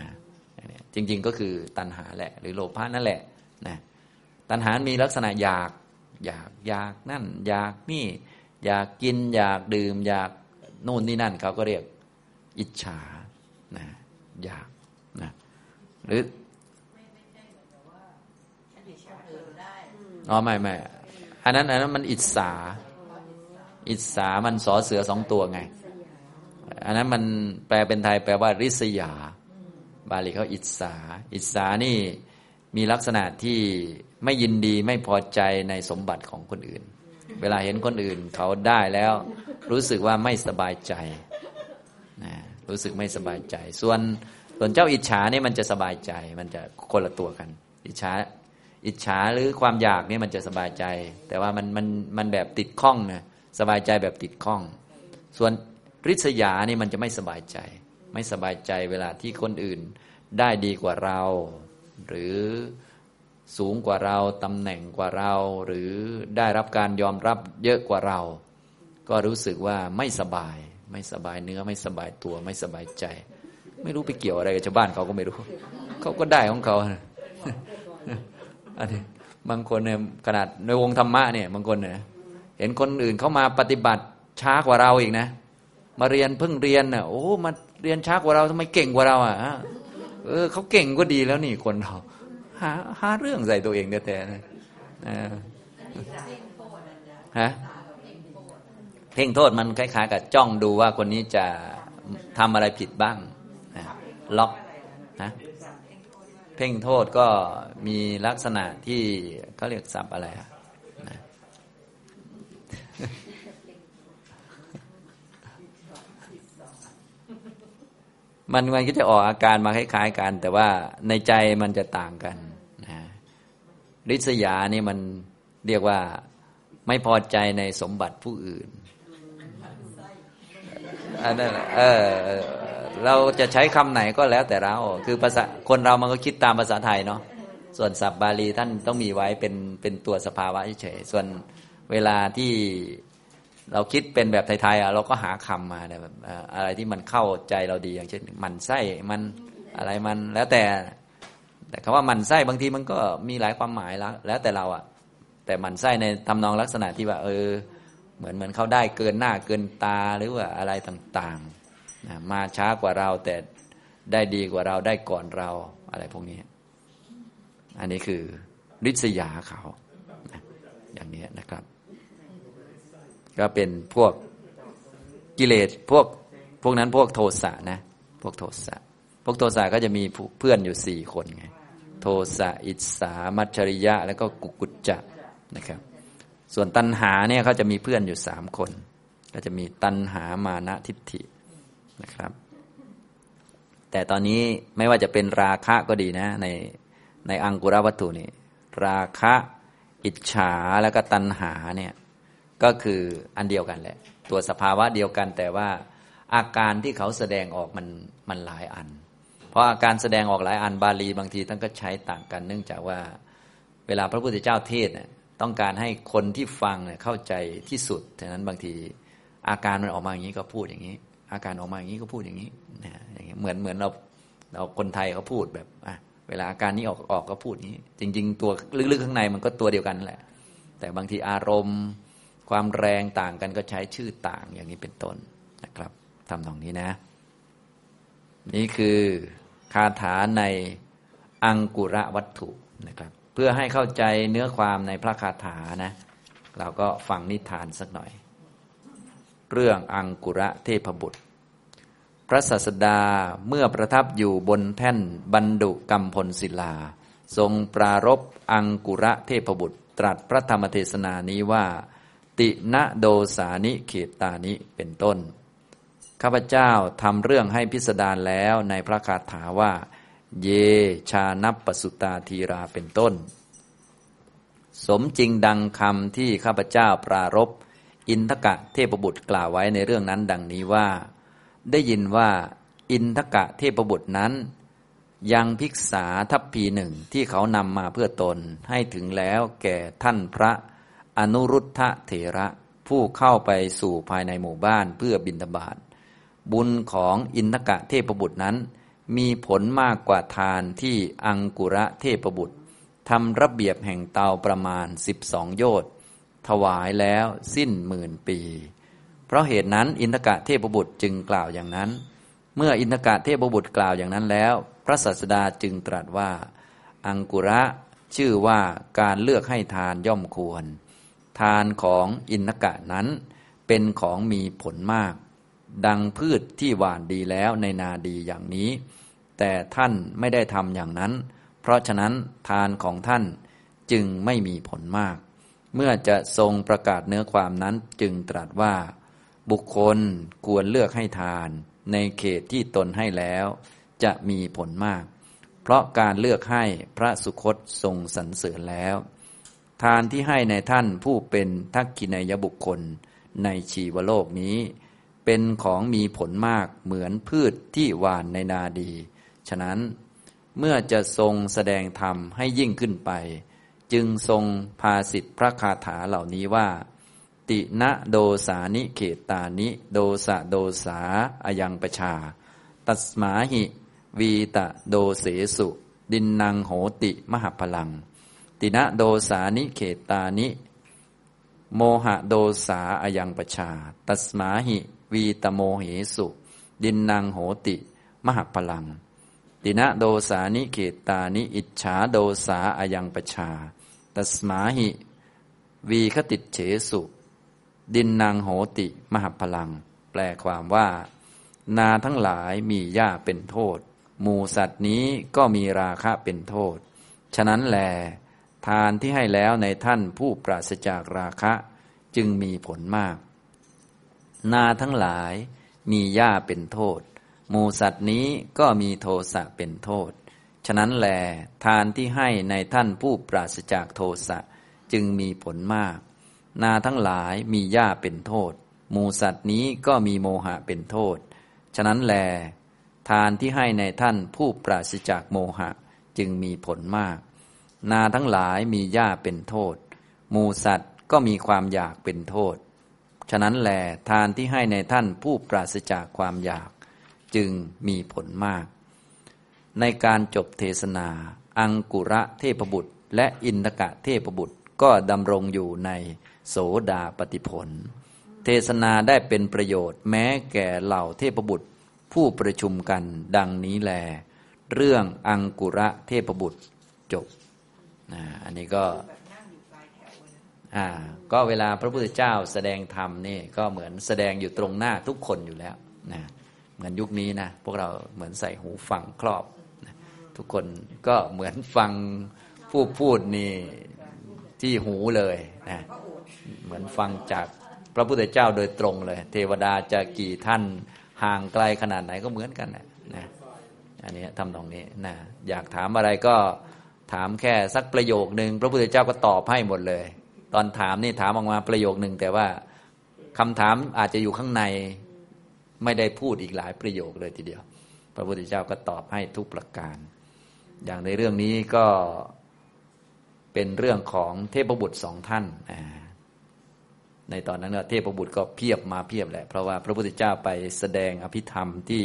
จริง ๆ ก็คือตัณหาแหละ หรือโลภะนั่นแหละนะตัณหามีลักษณะอยากอยากอยากนั่น อยากนี่ อยากกิน อยากดื่ม อยากนู่นนี่นั่นเขาก็เรียกอิจฉานะอยากนะหรืออ๋อไม่ไม่ อันนั้นอันนั้นมันอิจฉาอิจฉามันสอเสือสองตัวไง อันนั้นมันแปลเป็นไทยแปลว่าริษยา บาลีเขาอิจฉาอิจฉานี่มีลักษณะที่ไม่ยินดีไม่พอใจในสมบัติของคนอื่น เวลาเห็นคนอื่นเขาได้แล้ว รู้สึกว่าไม่สบายใจนะรู้สึกไม่สบายใจ ส่วนส่วนเจ้าอิจฉาเนี่ยมันจะสบายใจ มันจะคนละตัวกัน อิจฉา อิจฉาหรือความอยากเนี่ยมันจะสบายใจ แต่ว่ามันมันมันแบบติดข้องนะสบายใจแบบติดข้อง ส่วนริษยานี่มันจะไม่สบายใจ ไม่สบายใจเวลาที่คนอื่นได้ดีกว่าเรา หรือสูงกว่าเราตำแหน่งกว่าเรา หรือได้รับการยอมรับเยอะกว่าเรา ก็รู้สึกว่าไม่สบาย ไม่สบายเนื้อไม่สบายตัวไม่สบายใจ ไม่รู้ไปเกี่ยวอะไรกับชาวบ้านเขาก็ไม่รู้ เขาก็ได้ของเขา อันนี้บางคนเนี่ยขนาดในวงธรรมะเนี่ยบางคนเนี่ยเห็นคนอื่นเขามาปฏิบัติช้ากว่าเราอีกนะ มาเรียนเพิ่งเรียนน่ะโอ้มาเรียนช้ากว่าเราทำไมเก่งกว่าเราอะเออเขาเก่งก็ดีแล้วนี่คนเราหาหาเรื่องใส่ตัวเองแต่นะฮะเพ่งโทษมันคล้ายๆกับจ้องดูว่าคนนี้จะทำอะไรผิดบ้างล็อกนะ เพ่งโทษก็มีลักษณะที่เขาเรียกศัพท์อะไรอะนะมันมันก็จะออกอาการมาคล้ายๆกัน แต่ว่าในใจมันจะต่างกันนะริษยานี่มันเรียกว่าไม่พอใจในสมบัติผู้อื่นอันนั้นเออ เราจะใช้คำไหนก็แล้วแต่เราคือภาษาคนเรามันก็คิดตามภาษาไทยเนาะส่วนศัพท์บาลีท่านต้องมีไว้เป็นเป็นตัวสภาวะเฉยส่วนเวลาที่เราคิดเป็นแบบไทยๆเราก็หาคำมาแบบอะไรที่มันเข้าใจเราดีอย่างเช่น มันไส้มันอะไรมันแล้วแต่ แต่คำว่ามันไส้บางทีมันก็มีหลายความหมายแล้ว แล้วแต่เราอะแต่มันไส้ในทำนองลักษณะที่ว่า เออ เหมือนเหมือนเขาได้เกินหน้าเกินตาหรือว่าอะไรต่างๆ นะมาช้ากว่าเราแต่ได้ดีกว่าเราได้ก่อนเราอะไรพวกนี้ อันนี้คือริษยาเขาอย่างนี้นะครับ ก็เป็นพวกกิเลสพวกพวกนั้นพวกโทสะนะ พวกโทสะพวกโทสะก็จะมีเพื่อนอยู่สี่คนไงโทสะอิสามัจฉริยะ แล้วก็กุกุจจะนะครับ ส่วนตัณหาเนี่ยเขาจะมีเพื่อนอยู่สามคน ก็จะมีตัณหามานะทิฏฐิ นะครับ แต่ตอนนี้ไม่ว่าจะเป็นราคะก็ดีนะ ในในอังกุรวัตถุนี่ราคะอิจฉาแล้วก็ตัณหาเนี่ยก็คืออันเดียวกันแหละ ตัวสภาวะเดียวกันแต่ว่าอาการที่เขาแสดงออกมันมันหลายอัน เพราะอาการแสดงออกหลายอันบาลีบางทีท่านก็ใช้ต่างกัน เนื่องจากว่าเวลาพระพุทธเจ้าเทศนี่ยต้องการให้คนที่ฟังเข้าใจที่สุดฉะนั้นบางทีอาการมันออกมาอย่างนี้ก็พูดอย่างนี้ อาการออกมาอย่างนี้ก็พูดอย่างนี้นะอย่างเงี้ยเหมือนเหมือนเราเราคนไทยเขาพูดแบบอะเวลาอาการนี้ออกออกก็พูดนี้ จริง ๆ ตัวลึกๆข้างในมันก็ตัวเดียวกันแหละ แต่บางทีอารมณ์ ความแรงต่างกันก็ใช้ชื่อต่างอย่างนี้เป็นต้นนะครับทำตรงนี้นะ นี่คือคาถาในอังกุระวัตถุนะครับ เพื่อให้เข้าใจเนื้อความในพระคาถานะ เราก็ฟังนิทานสักหน่อย เรื่องอังกุระเทพบุตร พระศาสดาเมื่อประทับอยู่บนแท่นบรรดุกรรมพลศิลา ทรงปรารบอังกุระเทพบุตร ตรัสพระธรรมเทศนานี้ว่า ติณโดสานิเขตานิเป็นต้น ข้าพเจ้าทำเรื่องให้พิสดารแล้วในพระคาถาว่า เยชานับปสุตาทีราเป็นต้น สมจริงดังคำที่ข้าพเจ้าปรารบอินทกะเทพบุตรกล่าวไว้ในเรื่องนั้นดังนี้ว่า ได้ยินว่าอินทกะเทพบุตรนั้น ยังภิกษาทัพพีหนึ่งที่เขานำมาเพื่อตนให้ถึงแล้วแก่ท่านพระอนุรุทธะเถระผู้เข้าไปสู่ภายในหมู่บ้านเพื่อบินทบาทบุญของอินทกะเทพบุตรนั้น มีผลมากกว่าทานที่อังกุระเทพบุตรทำระเบียบแห่งเตาประมาณสิบสองโยชน์ถวายแล้วสิ้นหมื่นปี ราะเหตุนั้นอินทกะเทพบุตรจึงกล่าวอย่างนั้น เมื่ออินทกะเทพบุตรกล่าวอย่างนั้นแล้ว พระศาสดาจึงตรัสว่า อังกุระชื่อว่าการเลือกให้ทานย่อมควร ทานของอินทกะนั้นเป็นของมีผลมาก ดังพืชที่หวานดีแล้วในนาดีอย่างนี้ แต่ท่านไม่ได้ทำอย่างนั้น เพราะฉะนั้นทานของท่านจึงไม่มีผลมาก เมื่อจะทรงประกาศเนื้อความนั้นจึงตรัสว่า บุคคลควรเลือกให้ทาน ในเขตที่ตนให้แล้ว จะมีผลมาก เพราะการเลือกให้พระสุคตทรงสรรเสริญแล้ว ทานที่ให้ในท่านผู้เป็นทักกินายบุคคล ในชีวโลกนี้ เป็นของมีผลมากเหมือนพืชที่หวานในนาดี ฉะนั้นเมื่อจะทรงแสดงธรรมให้ยิ่งขึ้นไป จึงทรงพาสิทธิพระคาถาเหล่านี้ว่า ติณโดสานิเขตานิ โดสะโดสาอายังประชา ตัสมาหิวีตะโดเสสุ ดินนางโหติมหพลัง ตินะโดสานิเขตานิ โมหะโดสาอายังปชา ตัสมาหิวีตโมเหสุ ดินนางโหติ มหพลัง ตินะโดสานิเขตานิ อิจฉาโดสาอายังปชา ตัสมาหิวีคติเฉสุ ดินนางโหติ มหพลัง แปลความว่า นาทั้งหลายมีหญ้าเป็นโทษ หมูสัตว์นี้ก็มีราคะเป็นโทษ ฉะนั้นแล ทานที่ให้แล้วในท่านผู้ปราศจากราคะจึงมีผลมาก นาทั้งหลายมีหญ้าเป็นโทษ หมูสัตว์นี้ก็มีโทสะเป็นโทษ ฉะนั้นแล ทานที่ให้ในท่านผู้ปราศจากโทสะจึงมีผลมาก นาทั้งหลายมีหญ้าเป็นโทษ หมูสัตว์นี้ก็มีโมหะเป็นโทษ ฉะนั้นแล ทานที่ให้ในท่านผู้ปราศจากโมหะจึงมีผลมาก นาทั้งหลายมีหญ้าเป็นโทษ หมูสัตว์ก็มีความอยากเป็นโทษ ฉะนั้นแล ทานที่ให้ในท่านผู้ปราศจากความอยาก จึงมีผลมาก ในการจบเทศนา อังกุระเทพบุตร และอินทกะเทพบุตรก็ดำรงอยู่ใน โสดาปฏิผล เทศนาได้เป็นประโยชน์ แม้แก่เหล่าเทพบุตรผู้ประชุมกันดังนี้แล เรื่องอังกุระเทพบุตรจบนะอันนี้ก็อ่าก็เวลาพระพุทธเจ้าแสดงธรรมนี่ก็เหมือนแสดงอยู่ตรงหน้าทุกคนอยู่แล้วนะเหมือนยุคนี้นะพวกเราเหมือนใส่หูฟังครอบนะทุกคนก็เหมือนฟังผู้พูดนี่ที่หูเลยนะ เหมือนฟังจากพระพุทธเจ้าโดยตรงเลย เทวดาจะกี่ท่านห่างไกลขนาดไหนก็เหมือนกันนะนะอันนี้ทำตรงนี้นะอยากถามอะไรก็ถามแค่สักประโยคหนึ่งพระพุทธเจ้าก็ตอบให้หมดเลย ตอนถามนี่ถามออกมาประโยคหนึ่งแต่ว่าคำถามอาจจะอยู่ข้างในไม่ได้พูดอีกหลายประโยคเลยทีเดียว พระพุทธเจ้าก็ตอบให้ทุกประการ อย่างในเรื่องนี้ก็เป็นเรื่องของเทพบุตรสองท่าน ในตอนนั้นเทพบุตรก็เพียบมาเพียบแหละ เพราะว่าพระพุทธเจ้าไปแสดงอภิธรรมที่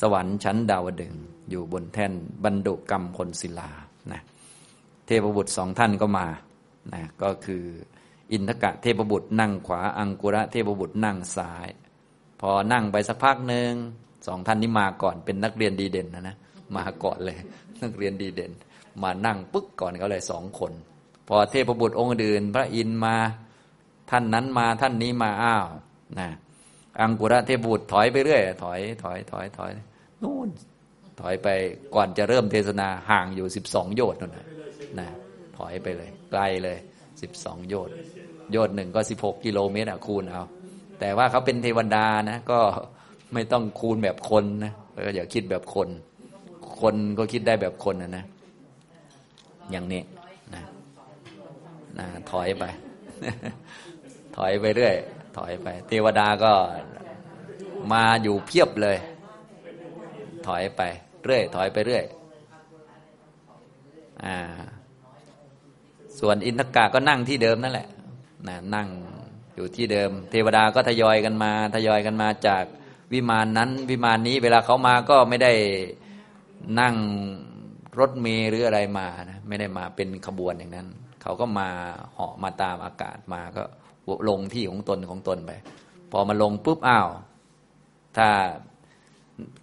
สวรรค์ชั้นดาวดึงอยู่บนแท่นบรรดุกรรมพลศิลานะเทพบุตรสองท่านก็มานะก็คืออินทกะเทพบุตรนั่งขวาอังกุระเทพบุตรนั่งซ้าย พอนั่งไปสักพักหนึ่งสองท่านนี้มาก่อนเป็นนักเรียนดีเด่นนะนะมาก่อนเลย นักเรียนดีเด่น มานั่งปึ๊กก่อนเขาเลยสองคน พอเทพบุตรองค์อื่น พระอินมา ท่านนั้นมาท่านนี้มาอ้าวนะอังกุระเทพบุตรถอยไปเรื่อย ถอย ถอย ถอย ถอยนู่นถอยไปก่อนจะเริ่มเทศนาห่างอยู่สิบสองโยชน์นั่นนะถอยไปเลย ไกลเลยสิบสองโยชน์โยชน์หนึ่งก็สิบหกกิโลเมตรคูณเอา แต่ว่าเขาเป็นเทวดานะก็ไม่ต้องคูณแบบคนนะก็อย่าคิดแบบคน คนก็คิดได้แบบคนนะนะอย่างนี้นะนะถอยไป ถอยไปเรื่อย ถอยไป เทวดาก็มาอยู่เพียบเลย ถอยไปเรื่อย ถอยไปเรื่อยอ่า ส่วนอินทกาก็นั่งที่เดิมนั่นแหละนะนั่งอยู่ที่เดิม เทวดาก็ทยอยกันมา ทยอยกันมาจากวิมานนั้น วิมานนี้ เวลาเขามาก็ไม่ได้นั่งรถเมล์หรืออะไรมานะไม่ได้มาเป็นขบวนอย่างนั้น เขาก็มาเหาะมาตามอากาศมาก็ ลงที่ของตนของตนไป พอมาลงปุ๊บอ้าว ถ้า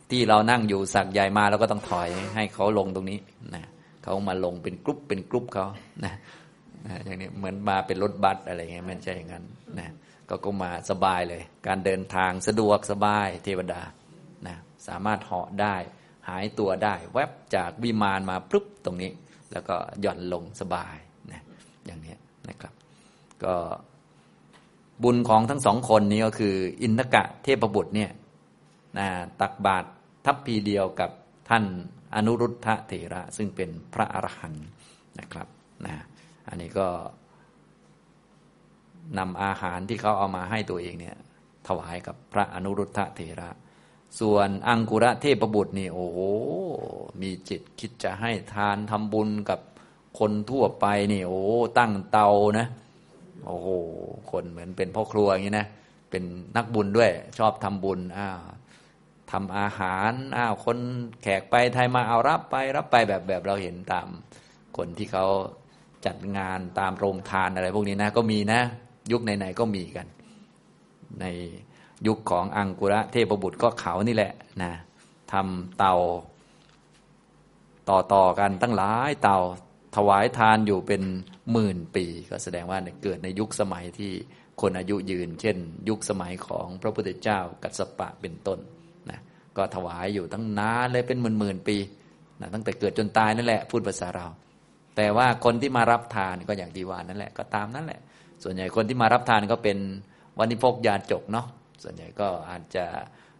ที่เรานั่งอยู่สักใหญ่มาเราก็ต้องถอยให้เขาลงตรงนี้นะเขามาลงเป็นกรุ๊ปเป็นกรุ๊ปเขานะนะอย่างนี้เหมือนมาเป็นรถบัสอะไรเงี้ยไม่ใช่อย่างนั้นนะก็ก็มาสบายเลย การเดินทางสะดวกสบายเทวดานะสามารถเหาะได้ หายตัวได้ แวบจากวิมานมาปุ๊บตรงนี้ แล้วก็หย่อนลงสบายนะอย่างนี้นะครับ ก็ บุญของทั้งสองคนนี้ก็คือ อินทกะเทพบุตรเนี่ยนะตักบาตรทัพพีเดียวกับท่านอนุรุทธะเถระ ซึ่งเป็นพระอรหันต์นะครับนะอันนี้ก็นำอาหารที่เขาเอามาให้ตัวเองเนี่ยถวายกับพระอนุรุทธะเถระ ส่วนอังกุระเทพบุตรนี่โอ้โหมีจิตคิดจะให้ทานทำบุญกับคนทั่วไปนี่โอ้ตั้งเตานะ โอ้โหคนเหมือนเป็นพ่อครัวอย่างนี้นะเป็นนักบุญด้วย ชอบทำบุญอ้าวททำอาหารอ้าวคนแขกไปไทยมาเอารับไปรับไปแบบแบบเราเห็นตามคนที่เขาจัดงานตามโรงทานอะไร พวกนี้นะก็มีนะ ยุคไหนๆก็มีกัน ในยุคของอังกุระเทพบุตรก็เขานี่แหละนะทำเตา ต่อต่อกันตั้งหลายเตา ถวายทานอยู่เป็นหมื่นปี ก็แสดงว่าเกิดในยุคสมัยที่คนอายุยืน เช่น ยุคสมัยของพระพุทธเจ้ากัสปะเป็นต้นนะก็ถวายอยู่ตั้งนานเลยเป็นหมื่นหมื่นปีนะตั้งแต่เกิดจนตายนั่นแหละ พูดภาษาเรา แต่ว่าคนที่มารับทานก็อย่างที่ว่านนั่นแหละก็ตามนั่นแหละ ส่วนใหญ่คนที่มารับทานก็เป็นวันิพกยาจกเนาะส่วนใหญ่ก็อาจจะ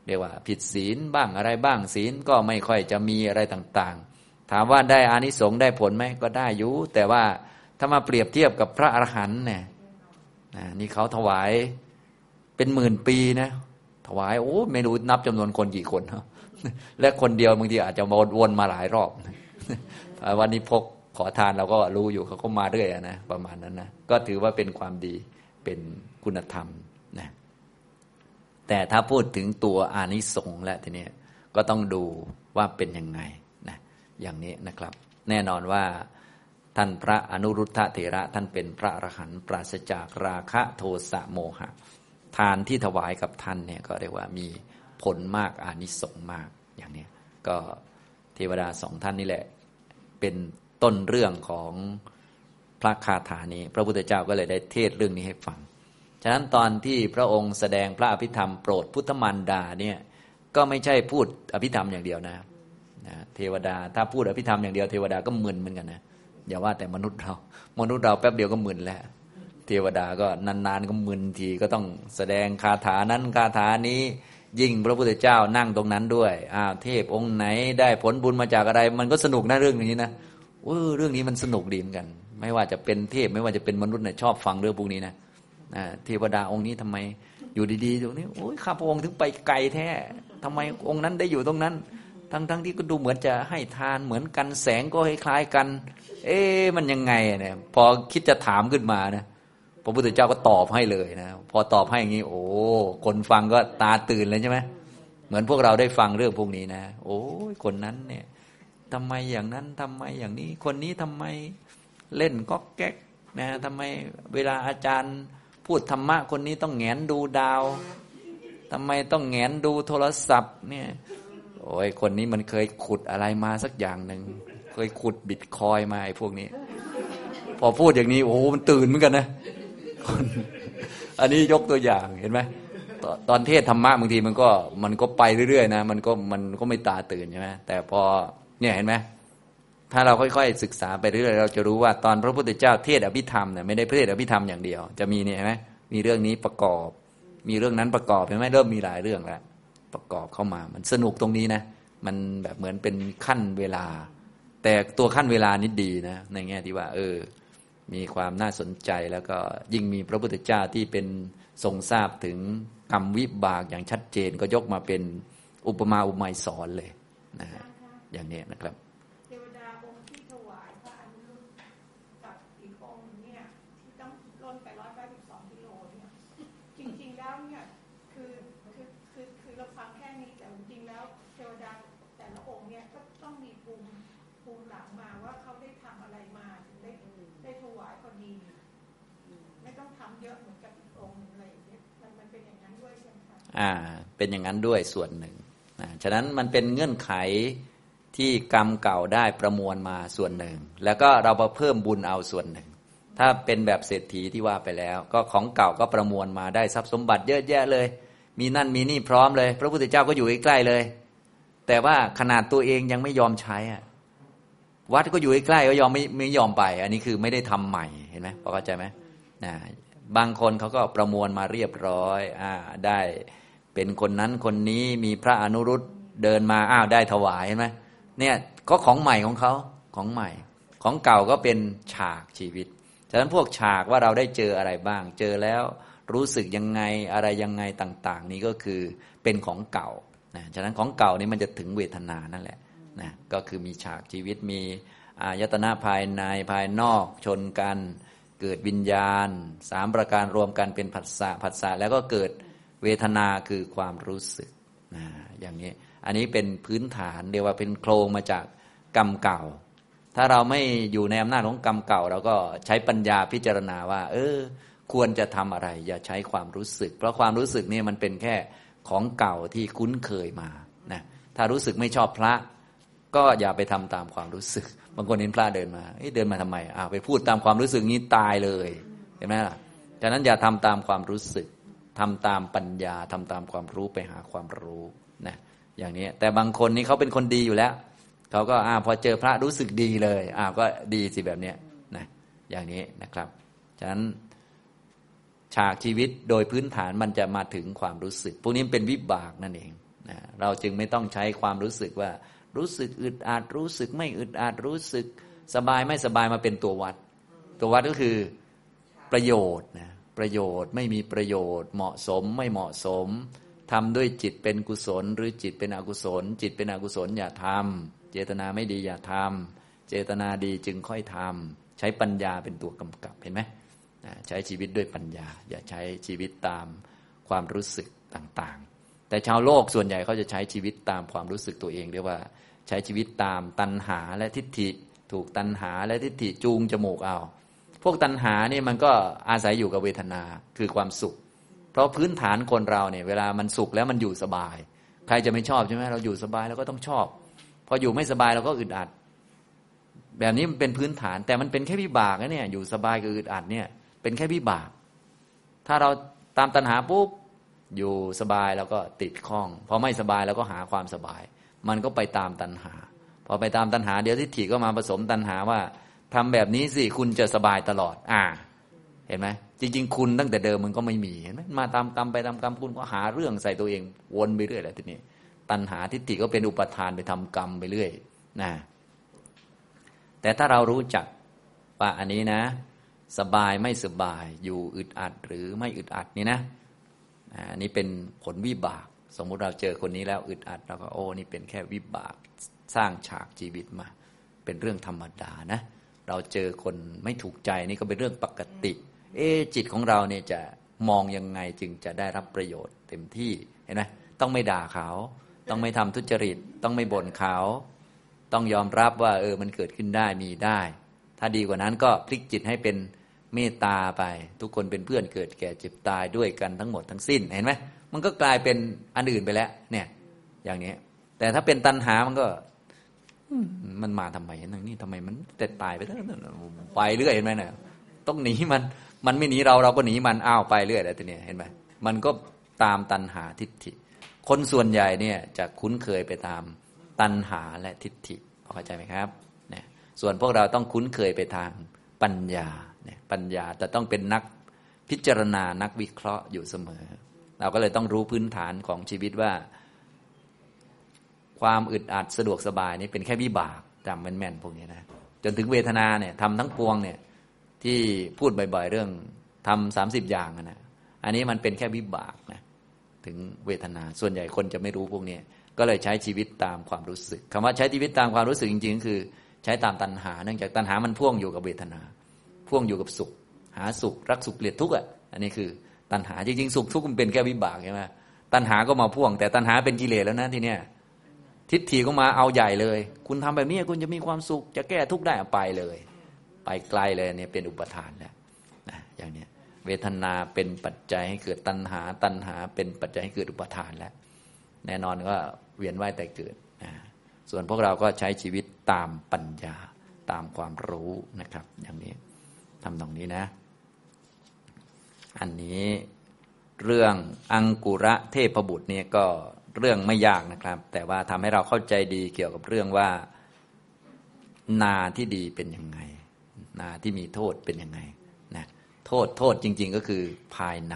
เรียกว่าผิดศีลบ้างอะไรบ้างศีลก็ไม่ค่อยจะมีอะไรต่างๆ ถามว่าได้อานิสงส์ได้ผลไหมก็ได้อยู่ แต่ว่าถ้ามาเปรียบเทียบกับพระอรหันต์เนี่ยนี่เขาถวายเป็นหมื่นปีนะ ถวายโอ้ไม่รู้นับจำนวนคนกี่คนและคนเดียวบางทีอาจจะวนมาหลายรอบวันนี้พกขอทานเราก็รู้อยู่เขาก็มาเรื่อยนะประมาณนั้นนะก็ถือว่าเป็นความดีเป็นคุณธรรมนะแต่ถ้าพูดถึงตัวอานิสงส์แล้วทีนี้ก็ต้องดูว่าเป็นยังไง อย่างนี้นะครับ แน่นอนว่าท่านพระอนุรุทธเถระท่านเป็นพระอรหันต์ปราศจากราคะโทสะโมหะ ทานที่ถวายกับท่านเนี่ยก็เรียกว่ามีผลมากอานิสงส์มากอย่างนี้ก็เทวดาสองท่านนี่แหละ เป็นต้นเรื่องของพระคาถานี้ พระพุทธเจ้าก็เลยได้เทศเรื่องนี้ให้ฟัง ฉะนั้นตอนที่พระองค์แสดงพระอภิธรรมโปรดพุทธมารดาเนี่ยก็ไม่ใช่พูดอภิธรรมอย่างเดียวนะ นะเทวดา ถ้าพูดอภิธรรมอย่างเดียวเทวดาก็มึนเหมือนกันนะอย่าว่าแต่มนุษย์เรา มนุษย์เราแป๊บเดียวก็มึนแล้ว เทวดาก็นานๆก็มึนทีก็ต้องแสดงคาถานั้นคาถานี้ยิ่งพระพุทธเจ้านั่งตรงนั้นด้วยอ้าวเทพองค์ไหนได้ผลบุญมาจากอะไร มันก็สนุกนะเรื่องนี้นะเออเรื่องนี้มันสนุกดีเหมือนกัน ไม่ว่าจะเป็นเทพไม่ว่าจะเป็นมนุษย์เนี่ยชอบฟังเรื่องพวกนี้นะเทวดาองค์นี้ทำไมอยู่ดีๆตรงนี้โอ้ยข้าพระองค์ถึงไปไกลแท้ทำไมองค์นั้นได้อยู่ตรงนั้น ทั้งๆทที่ก็ดูเหมือนจะให้ทานเหมือนกันแสงก็คล้ายกัน เอ๊มันยังไงเนี่ย พอคิดจะถามขึ้นมานะพระพุทธเจ้าก็ตอบให้เลยนะพอตอบให้อย่างนี้โอ้คนฟังก็ตาตื่นเลยใช่ไหมเหมือนพวกเราได้ฟังเรื่องพวกนี้นะ โอ้คนนั้นเนี่ยทำไมอย่างนั้นทำไมอย่างนี้ คนนี้ทำไมเล่นก๊อกแก๊กนะทำไมเวลาอาจารย์พูดธรรมะคนนี้ต้องแงนดูดาวทำไมต้องแงนดูโทรศัพท์เนี่ย โอ้ยคนนี้มันเคยขุดอะไรมาสักอย่างหนึ่งเคยขุดบิตคอยมาไอ้พวกนี้ พอพูดอย่างนี้ โอ้โหมันตื่นเหมือนกันนะนอันนี้ยกตัวอย่างเห็นไหมตอนเทศธรรมะบางทีมันก็มันก็ไปเรื่อยๆนะมันก็มันก็ไม่ตาตื่นใช่ไหมแต่พอเนี่ยเห็นไหมถ้าเราค่อยๆศึกษาไปเรื่อยๆเราจะรู้ว่าตอนพระพุทธเจ้าเทศอภิธรรมเนี่ยไม่ได้เทศอภิธรรมอย่างเดียว จะมีเนี่ยเห็นไหมมีเรื่องนี้ประกอบ มีเรื่องนั้นประกอบเห็นไหมเริ่มมีหลายเรื่องแล้ว ประกอบเข้ามา มันสนุกตรงนี้นะ มันแบบเหมือนเป็นขั้นเวลา แต่ตัวขั้นเวลานี้ดีนะ ในแง่ที่ว่า เออ มีความน่าสนใจแล้วก็ยิ่งมีพระพุทธเจ้าที่เป็นทรงทราบถึงกรรมวิบากอย่างชัดเจนก็ยกมาเป็นอุปมาอุปไมยสอนเลยนะฮะอย่างนี้นะครับ อ่าเป็นอย่างนั้นด้วยส่วนหนึ่งฉะนั้นมันเป็นเงื่อนไขที่กรรมเก่าได้ประมวลมาส่วนหนึ่ง แล้วก็เรามาเพิ่มบุญเอาส่วนหนึ่ง ถ้าเป็นแบบเศรษฐีที่ว่าไปแล้ว ก็ของเก่าก็ประมวลมาได้ทรัพย์สมบัติเยอะแยะเลย มีนั่นมีนี่พร้อมเลย พระพุทธเจ้าก็อยู่ใกล้ๆเลย แต่ว่าขนาดตัวเองยังไม่ยอมใช้อะวัดก็อยู่ใกล้ก็ยอมไม่ไม่ยอมไป อันนี้คือไม่ได้ทำใหม่เห็นไหมพอเข้าใจไหมนะบางคนเขาก็ประมวลมาเรียบร้อยอ่าได้ เป็นคนนั้นคนนี้มีพระอนุรุตเดินมาอ้าวได้ถวายเห็นไหมเนี่ยก็ของใหม่ของเขาของใหม่ ของเก่าก็เป็นฉากชีวิต ฉะนั้นพวกฉากว่าเราได้เจออะไรบ้าง เจอแล้วรู้สึกยังไงอะไรยังไงต่าง ๆ นี้ก็คือเป็นของเก่านะฉะนั้นของเก่านี่มันจะถึงเวทนานั่นแหละนะก็คือมีฉากชีวิตมีอายตนะภายในภายนอกชนกัน เกิดวิญญาณสามประการรวมกันเป็นผัสสะผัสสะแล้วก็เกิด เวทนาคือความรู้สึกนะอย่างนี้ อันนี้เป็นพื้นฐานเรียกว่าเป็นโครงมาจากกรรมเก่า ถ้าเราไม่อยู่ในอำนาจของกรรมเก่า เราก็ใช้ปัญญาพิจารณาว่า เออ ควรจะทำอะไร อย่าใช้ความรู้สึก เพราะความรู้สึกนี่มันเป็นแค่ของเก่าที่คุ้นเคยมานะถ้ารู้สึกไม่ชอบพระ ก็อย่าไปทำตามความรู้สึก บางคนเห็นพระเดินมาเเดินมาทำไมอ้าวไปพูดตามความรู้สึกนี้ตายเลยเห็นไหมล่ะฉะนั้นอย่าทำตามความรู้สึก ทำตามปัญญาทำตามความรู้ไปหาความรู้นะอย่างนี้แต่บางคนนี่เขาเป็นคนดีอยู่แล้วเขาก็อ่าพอเจอพระรู้สึกดีเลยอ่าก็ดีสิแบบเนี้ยนะอย่างนี้นะครับ ฉะนั้นฉากชีวิตโดยพื้นฐานมันจะมาถึงความรู้สึก พวกนี้เป็นวิบากนั่นเองนะเราจึงไม่ต้องใช้ความรู้สึกว่า รู้สึกอึดอัดรู้สึกไม่อึดอัดรู้สึก สบายไม่สบายมาเป็นตัววัด ตัววัดก็คือประโยชน์นะ ประโยชน์ ไม่มีประโยชน์ เหมาะสมไม่เหมาะสมทำด้วยจิตเป็นกุศล หรือจิตเป็นอกุศล จิตเป็นอกุศลอย่าทำเจตนาไม่ดีอย่าทำเจตนาดีจึงค่อยทำใช้ปัญญาเป็นตัวกำกับเห็นไหมใช้ชีวิตด้วยปัญญา อย่าใช้ชีวิตตามความรู้สึกต่างๆ แต่ชาวโลกส่วนใหญ่เขาจะใช้ชีวิตตามความรู้สึกตัวเองเรียกว่าใช้ชีวิตตามตัณหาและทิฏฐิ ถูกตัณหาและทิฏฐิจูงจมูกเอา พวกตัณหาเนี่ยมันก็อาศัยอยู่กับเวทนาคือความสุข เพราะพื้นฐานคนเราเนี่ย เวลามันสุขแล้วมันอยู่สบาย ใครจะไม่ชอบใช่ไหมเราอยู่สบายเราก็ต้องชอบ พออยู่ไม่สบายเราก็อึดอัด แบบนี้มันเป็นพื้นฐาน แต่มันเป็นแค่วิบากนะเนี่ย อยู่สบายกับอึดอัดเนี่ย เป็นแค่วิบาก ถ้าเราตามตัณหาปุ๊บอยู่สบายแล้วก็ติดข้องพอไม่สบายเราก็หาความสบาย มันก็ไปตามตัณหา พอไปตามตัณหาเดี๋ยวทิฏฐิก็มาผสมตัณหาว่า ทำแบบนี้สิคุณจะสบายตลอด อ่า เห็นไหมจริง ๆ คุณตั้งแต่เดิมมันก็ไม่มีเห็นไหมมาตามกรรมไปตามกรรมคุณก็หาเรื่องใส่ตัวเองวนไปเรื่อยแหละทีนี้ ตัณหาทิฏฐิก็เป็นอุปทานไปทำกรรมไปเรื่อยนะแต่ถ้าเรารู้จักว่าอันนี้นะ สบายไม่สบาย อยู่อึดอัดหรือไม่อึดอัดนี่นะอันนี้เป็นผลวิบาก สมมุติเราเจอคนนี้แล้วอึดอัดเราก็โอ้นี่เป็นแค่วิบากสร้างฉากชีวิตมา เป็นเรื่องธรรมดานะ เราเจอคนไม่ถูกใจนี่ก็เป็นเรื่องปกติ เอจิตของเราเนี่ยจะมองยังไงจึงจะได้รับประโยชน์เต็มที่เห็นไหมต้องไม่ด่าเขา ต้องไม่ทำทุจริต ต้องไม่บ่นเขา ต้องยอมรับว่า เออมันเกิดขึ้นได้มีได้ ถ้าดีกว่านั้นก็พลิกจิตให้เป็นเมตตาไป ทุกคนเป็นเพื่อนเกิดแก่เจ็บตายด้วยกันทั้งหมดทั้งสิ้นเห็นไหมมันก็กลายเป็นอันอื่นไปแล้ว เนี่ย อย่างนี้ แต่ถ้าเป็นตัณหามันก็ มันมาทำไมอย่งนี้ทำไมมันแต่ตายไปแล้วไปเรื่อยเห็นไหมเนี่ยต้องหนีมัน มันไม่หนีเราเราก็หนีมันอ้าวไปเรื่อยแล้วทีนี้เห็นไหมมันก็ตามตัณหาทิฏฐิ คนส่วนใหญ่เนี่ยจะคุ้นเคยไปตามตัณหาและทิฏฐิเข้าใจไหมครับเนี่ยส่วนพวกเราต้องคุ้นเคยไปทางปัญญาเนี่ยปัญญาแต่ต้องเป็นนักพิจารณานักวิเคราะห์อยู่เสมอ เราก็เลยต้องรู้พื้นฐานของชีวิตว่า ความอึดอัดสะดวกสบายนี่เป็นแค่วิบากจำแม่นๆพวกนี้นะจนถึงเวทนาเนี่ยทำทั้งปวงเนี่ยที่พูดบ่อยๆเรื่องทำสามสิบอย่างนะอันนี้มันเป็นแค่วิบากนะถึงเวทนาส่วนใหญ่คนจะไม่รู้พวกนี้ก็เลยใช้ชีวิตตามความรู้สึกคำว่าใช้ชีวิตตามความรู้สึกจริงๆ คือ ใช้ตามตัณหา เนื่องจากตัณหามันพ่วงอยู่กับเวทนา พ่วงอยู่กับสุข หาสุข รักสุขเกลียดทุกข์อะอันนี้คือตัณหาจริงๆสุขทุกข์มันเป็นแค่วิบากใช่ไหมตัณหาก็มาพ่วง แต่ตัณหาเป็นกิเลสแล้วนะทีเนี้ย ทิฏฐิก็มาเอาใหญ่เลย คุณทำแบบนี้คุณจะมีความสุข จะแก้ทุกข์ได้ไปเลย ไปไกลเลยเนี่ยเป็นอุปทานแล้วนะอย่างเนี้ยเวทนาเป็นปัจจัยให้เกิดตัณหา ตัณหาเป็นปัจจัยให้เกิดอุปทานแล้ว แน่นอนก็เวียนว่ายแต่เกิดนะส่วนพวกเราก็ใช้ชีวิตตามปัญญาตามความรู้นะครับ อย่างนี้ทำตรงนี้นะ อันนี้เรื่องอังกุระเทพบุตรเนี่ยก็ เรื่องไม่ยากนะครับ แต่ว่าทำให้เราเข้าใจดีเกี่ยวกับเรื่องว่า นาที่ดีเป็นยังไง นาที่มีโทษเป็นยังไงนะโทษโทษจริง ๆ ก็คือภายใน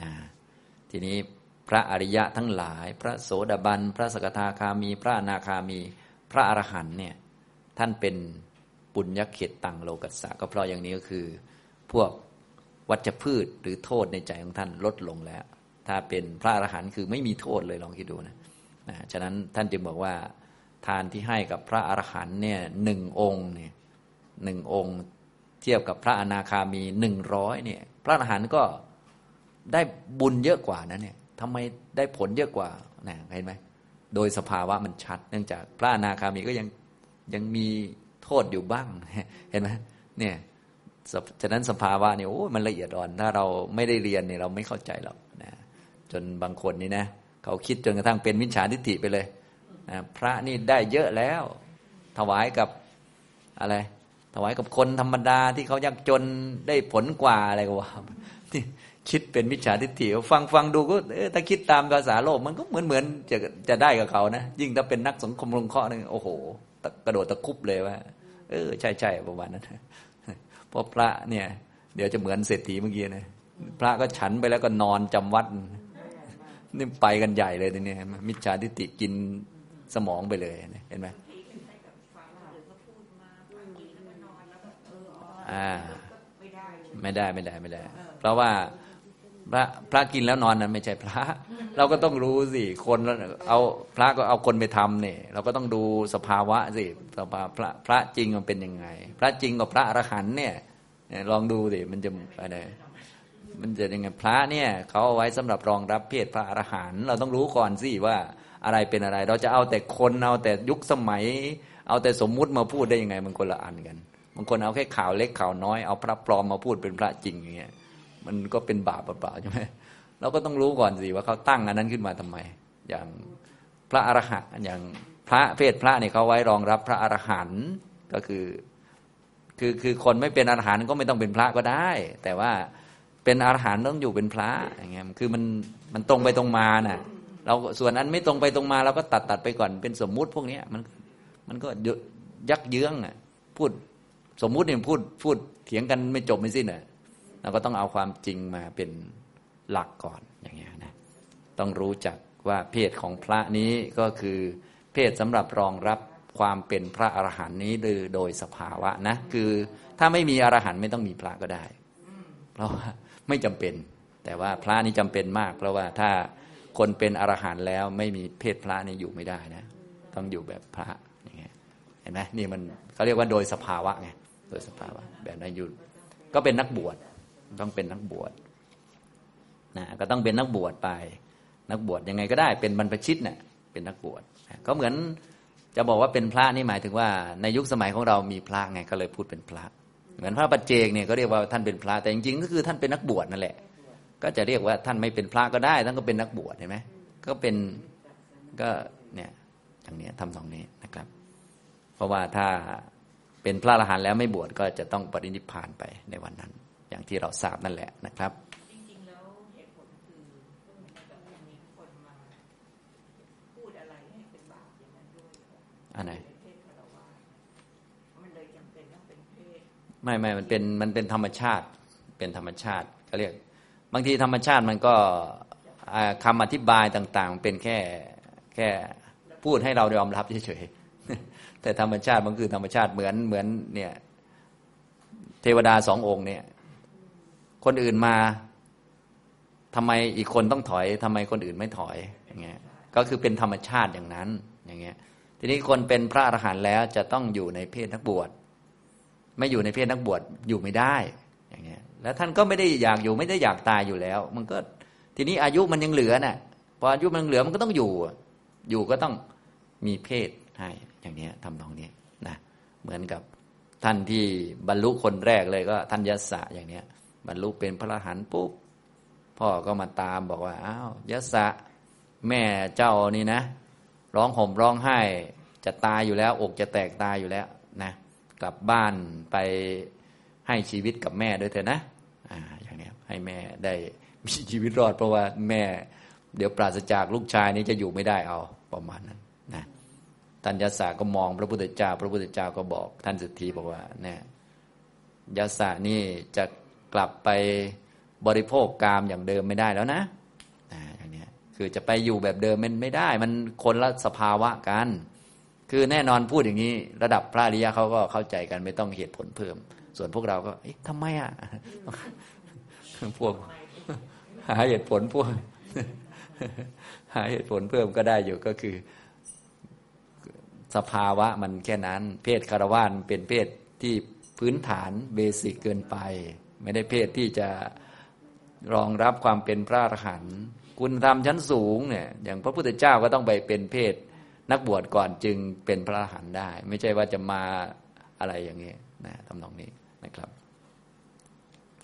นะทีนี้พระอริยะทั้งหลาย พระโสดาบัน พระสกทาคามี พระอนาคามี พระอรหันเนี่ยท่านเป็นปุญญเขตตังโลกัสสะก็เพราะอย่างนี้ก็คือ พวกวัชพืชหรือโทษในใจของท่านลดลงแล้ว ถ้าเป็นพระอรหันต์คือไม่มีโทษเลยลองคิดดูนะนะฉะนั้นท่านจึงบอกว่า ทานที่ให้กับพระอรหันต์เนี่ยหนึ่งองค์เนี่ยหนึ่งองค์ เทียบกับพระอนาคามีหนึ่งร้อยเนี่ย พระอรหันต์ก็ได้บุญเยอะกว่านั้นเนี่ยทำไมได้ผลเยอะกว่านะเห็นไหมโดยสภาวะมันชัด เนื่องจากพระอนาคามีก็ยังยังมีโทษอยู่บ้าง เห็นไหมเนี่ยฉะนั้นสภาวะเนี่ยโอ้มันละเอียดอ่อน ถ้าเราไม่ได้เรียนเนี่ยเราไม่เข้าใจหรอก จนบางคนนี่นะเขาคิดจนกระทั่งเป็นมิจฉาทิฏฐิไปเลยพระนี่ได้เยอะแล้ว ถวายกับอะไร ถวายกับคนธรรมดาที่เขายากจนได้ผลกว่าอะไรกว่าที่คิดเป็นมิจฉาทิฏฐิฟังฟังดูก็ถ้าคิดตามภาษาโลกมันก็เหมือนเหมือนจะจะได้กับเขานะยิ่งถ้าเป็นนักสังคมลงเคราะห์นี่โอ้โหกระโดดตะคุบเลยว่า เออใช่ใช่ประมาณนั้นเพราะพระเนี่ย เดี๋ยวจะเหมือนเศรษฐีเมื่อกี้นะพระก็ฉันไปแล้วก็นอนจำวัด นี่ไปกันใหญ่เลยทีนี้มิจฉาทิฏฐิกินสมองไปเลยเห็นไหมอ่าไม่ได้ไม่ได้ไม่ได้ เพราะว่าพระพระกินแล้วนอนนั้นไม่ใช่พระ เราก็ต้องรู้สิคนเอาพระก็เอาคนไปทำเนี่ยเราก็ต้องดูสภาวะสิสภาวะพระพระจริงมันเป็นยังไง พระจริงกับพระอรหันเนี่ยลองดูสิมันจะอะไร มันจะยังไงพระเนี่ยเขาเอาไว้สำหรับรองรับเพศพระอรหันต์เราต้องรู้ก่อนสิว่าอะไรเป็นอะไร เราจะเอาแต่คนเอาแต่ยุคสมัย เอาแต่สมมุติมาพูดได้ยังไงมันคนละอันกันบางคนเอาแค่ข่าวเล็กข่าวน้อยเอาพระปลอมมาพูดเป็นพระจริงอย่างเงี้ยมันก็เป็นบาปเปล่าใช่ไหมเราก็ต้องรู้ก่อนสิว่าเขาตั้งอันนั้นขึ้นมาทำไม อย่างพระอรหันต์อย่างพระเพศพระเนี่ยเขาไว้รองรับพระอรหันต์ก็คือคือคือคนไม่เป็นอรหันต์ก็ไม่ต้องเป็นพระก็ได้ แต่ว่า เป็นอรหันต์ต้องอยู่เป็นพระอย่างเงี้ยคือมันมันตรงไปตรงมาน่ะ เราส่วนนั้นไม่ตรงไปตรงมาเราก็ตัดตัดไปก่อนเป็นสมมุติพวกนี้มันมันก็ยักเยื้องอะพูดสมมุติเนี่ยพูดพูดเถียงกันไม่จบไม่สิ้นอะเราก็ต้องเอาความจริงมาเป็นหลักก่อนอย่างเงี้ยนะต้องรู้จักว่าเพศของพระนี้ก็คือเพศสำหรับรองรับความเป็นพระอรหันต์นี้โดยสภาวะนะ คือถ้าไม่มีอรหันต์ไม่ต้องมีพระก็ได้ เพราะว่า ไม่จำเป็น แต่ว่าพระนี้จำเป็นมาก เพราะว่าถ้าคนเป็นอรหันต์แล้วไม่มีเพศพระนี่อยู่ไม่ได้นะ ต้องอยู่แบบพระอย่างเงี้ยเห็นไหมนี่มันเขาเรียกว่าโดยสภาวะไงโดยสภาวะ แบบนั้นอยู่ก็เป็นนักบวชต้องเป็นนักบวชนะก็ต้องเป็นนักบวชไป นักบวชยังไงก็ได้ เป็นบรรพชิตเนะ่ยเป็นนักบวชก็เหมือนจะบอกว่าเป็นพระนี่หมายถึงว่า ในยุคสมัยของเรามีพระไงก็เลยพูดเป็นพระ เหมือนพระปัจเจกเนี่ยก็เรียกว่าท่านเป็นพระแต่จริงๆก็คือท่านเป็นนักบวชนั่นแหละ ก็จะเรียกว่าท่านไม่เป็นพระก็ได้ ท่านก็เป็นนักบวชเห็นไหมก็เป็นก็เนี่ยอย่างนี้ทำสองนี้นะครับ เพราะว่าถ้าเป็นพระอรหันต์แล้วไม่บวชก็จะต้องปรินิพพานไปในวันนั้น อย่างที่เราทราบนั่นแหละนะครับจริงๆแล้วเหตุผลคือแบบมีคนมาพูดอะไรให้เป็น ไม่ไม่มันเป็นมันเป็นธรรมชาติ เป็นธรรมชาติเขาเรียก บางทีธรรมชาติมันก็คำอธิบายต่าง ๆ เป็นแค่แค่พูดให้เรายอมรับเฉยๆแต่ธรรมชาติมันคือธรรมชาติเหมือนเหมือนเนี่ยเทวดาสององค์เนี่ย คนอื่นมาทำไมอีกคนต้องถอยทำไมคนอื่นไม่ถอยอย่างเงี้ยก็คือเป็นธรรมชาติอย่างนั้นอย่างเงี้ยทีนี้คนเป็นพระอรหันต์แล้วจะต้องอยู่ในเพศนักบวช ไม่อยู่ในเพศนักบวชอยู่ไม่ได้อย่างเงี้ยแล้วท่านก็ไม่ได้อยากอยู่ไม่ได้อยากตายอยู่แล้ว มันก็ทีนี้อายุมันยังเหลือน่ะพออายุมันเหลือมันก็ต้องอยู่ อยู่ก็ต้องมีเพศให้อย่างเนี้ยทำตรงนี้นะเหมือนกับท่านที่บรรลุคนแรกเลยก็ท่านยศะอย่างเนี้ย บรรลุเป็นพระอรหันต์ปุ๊บพ่อก็มาตามบอกว่าอ้าวยศะแม่เจ้านี่นะ ร้องห่มร้องไห้จะตายอยู่แล้ว อกจะแตกตายอยู่แล้วนะ กลับบ้านไปให้ชีวิตกับแม่ด้วยเถอะนะอ่าอย่างนี้ให้แม่ได้มีชีวิตรอด เพราะว่าแม่ เดี๋ยวปราศจากลูกชายนี้จะอยู่ไม่ได้เอาประมาณนั้นนะท่านยศก็มองพระพุทธเจ้า พระพุทธเจ้าก็บอก ท่านสุทธีบอกว่าเนี่ยยศนี่จะกลับไปบริโภคกามอย่างเดิมไม่ได้แล้วนะอย่างนี้คือจะไปอยู่แบบเดิมมันไม่ได้ มันคนละสภาวะกัน คือแน่นอนพูดอย่างนี้ ระดับพระอริยะเขาก็เข้าใจกันไม่ต้องเหตุผลเพิ่ม ส่วนพวกเราก็เอ๊ะทำไมอะพวก หาเหตุผลพวก หาเหตุผลเพิ่มก็ได้อยู่ก็คือ สภาวะมันแค่นั้น เพศคารวานเป็นเพศที่พื้นฐานเบสิกเกินไป ไม่ได้เพศที่จะรองรับความเป็นพระอรหันต์คุณธรรมชั้นสูงเนี่ยอย่างพระพุทธเจ้าก็ต้องไปเป็นเพศ นักบวชก่อนจึงเป็นพระอรหันต์ได้ ไม่ใช่ว่าจะมาอะไรอย่างนี้นะทำนองนี้นะครับ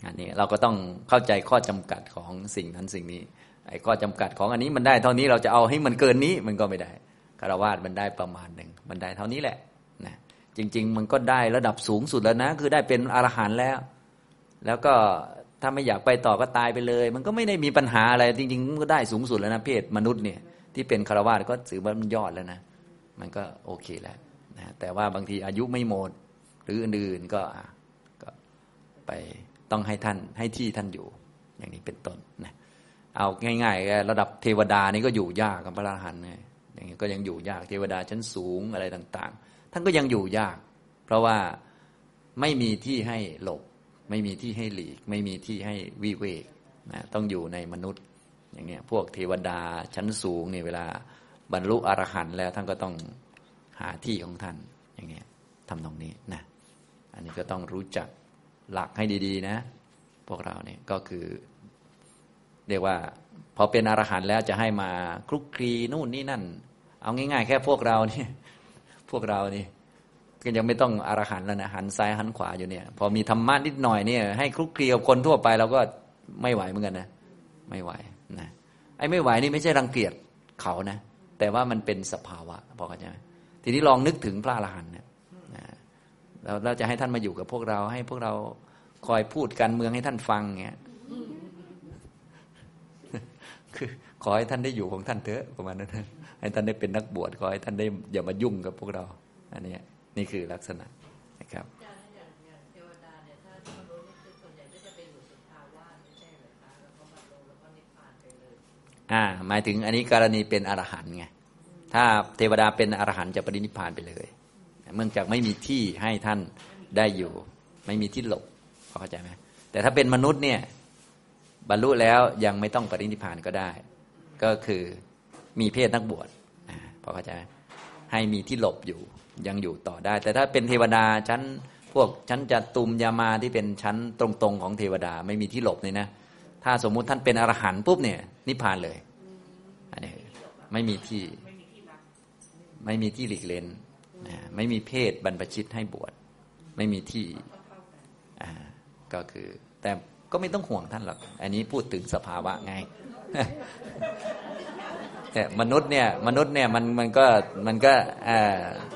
อันนี้เราก็ต้องเข้าใจข้อจำกัดของสิ่งนั้นสิ่งนี้ไอ้ข้อจำกัดของอันนี้มันได้เท่านี้เราจะเอาให้มันเกินนี้มันก็ไม่ได้คารวาสมันได้ประมาณหนึ่งมันได้เท่านี้แหละนะจริง ๆ มันก็ได้ระดับสูงสุดแล้วนะ คือได้เป็นอรหันต์แล้ว แล้วก็ถ้าไม่อยากไปต่อก็ตายไปเลย มันก็ไม่ได้มีปัญหาอะไรจริงๆมันก็ได้สูงสุดแล้วนะเพศมนุษย์เนี่ย ที่เป็นคารวาสก็ถือว่ามันยอดแล้วนะ มันก็โอเคแล้วนะแต่ว่าบางทีอายุไม่หมด หรืออื่นๆก็ก็ไปต้องให้ท่านให้ที่ท่านอยู่ อย่างนี้เป็นต้นนะเอาง่ายๆ ระดับเทวดานี่ก็อยู่ยากกับพระอรหันต์ไงอย่างนี้ก็ยังอยู่ยากเทวดาชั้นสูงอะไรต่าง ๆ ท่านก็ยังอยู่ยาก เพราะว่าไม่มีที่ให้หลบ ไม่มีที่ให้หลีก ไม่มีที่ให้วิเวกนะต้องอยู่ในมนุษย์ อย่างเนี้ยพวกเทวดาชั้นสูงเนี่ยเวลาบรรลุอรหันต์แล้วท่านก็ต้องหาที่ของท่านอย่างเงี้ยทำตรงนี้นะอันนี้ก็ต้องรู้จักหลักให้ดี ๆ นะ พวกเราเนี่ยก็คือ เรียกว่าพอเป็นอรหันต์แล้วจะให้มาคลุกคลีนู่นนี่นั่น เอาง่าย ๆ แค่พวกเราเนี่ยพวกเรานี่ก็ยังไม่ต้องอรหันต์แล้วนะหันซ้ายหันขวาอยู่เนี่ย พอมีธรรมะนิดหน่อยเนี่ยให้คลุกคลีกับคนทั่วไปเราก็ไม่ไหวเหมือนกันนะ ไม่ไหว นะไอ้ไม่ไหวนี่ไม่ใช่รังเกียจเขานะ แต่ว่ามันเป็นสภาวะพอเข้าใจไหมทีนี้ลองนึกถึงพระอรหันต์เนี่ยเราจะให้ท่านมาอยู่กับพวกเราให้พวกเราคอยพูดการเมืองให้ท่านฟังเงี้ยคือขอให้ท่านได้อยู่ของท่านเถอะประมาณนั้นให้ท่านได้เป็นนักบวชขอให้ท่านได้อย่ามายุ่งกับพวกเรา อันนี้นี่คือลักษณะนะครับ อ่าหมายถึงอันนี้กรณีเป็นอรหันต์ไงถ้าเทวดาเป็นอรหันต์จะปรินิพพานไปเลยเนื่องจากไม่มีที่ให้ท่านได้อยู่ ไม่มีที่หลบเข้าใจไหมแต่ถ้าเป็นมนุษย์เนี่ยบรรลุแล้วยังไม่ต้องปรินิพพานก็ได้ ก็คือมีเพศนักบวชพอเข้าใจให้มีที่หลบอยู่ยังอยู่ต่อได้ แต่ถ้าเป็นเทวดาชั้นพวกชั้นจัตุมยามาที่เป็นชั้นตรงๆของเทวดาไม่มีที่หลบเลยนะ ถ้าสมมุติท่านเป็นอรหันต์ปุ๊บเนี่ยนิพพานเลยอันนี้ไม่มีที่ไม่มีที่หลีกเล่นไม่มีเพศบรรพชิตให้บวชไม่มีที่ก็คือ แต่ก็ไม่ต้องห่วงท่านหรอก อันนี้พูดถึงสภาวะไงแต่มนุษย์เนี่ยมนุษย์เนี่ยมันมันก็มันก็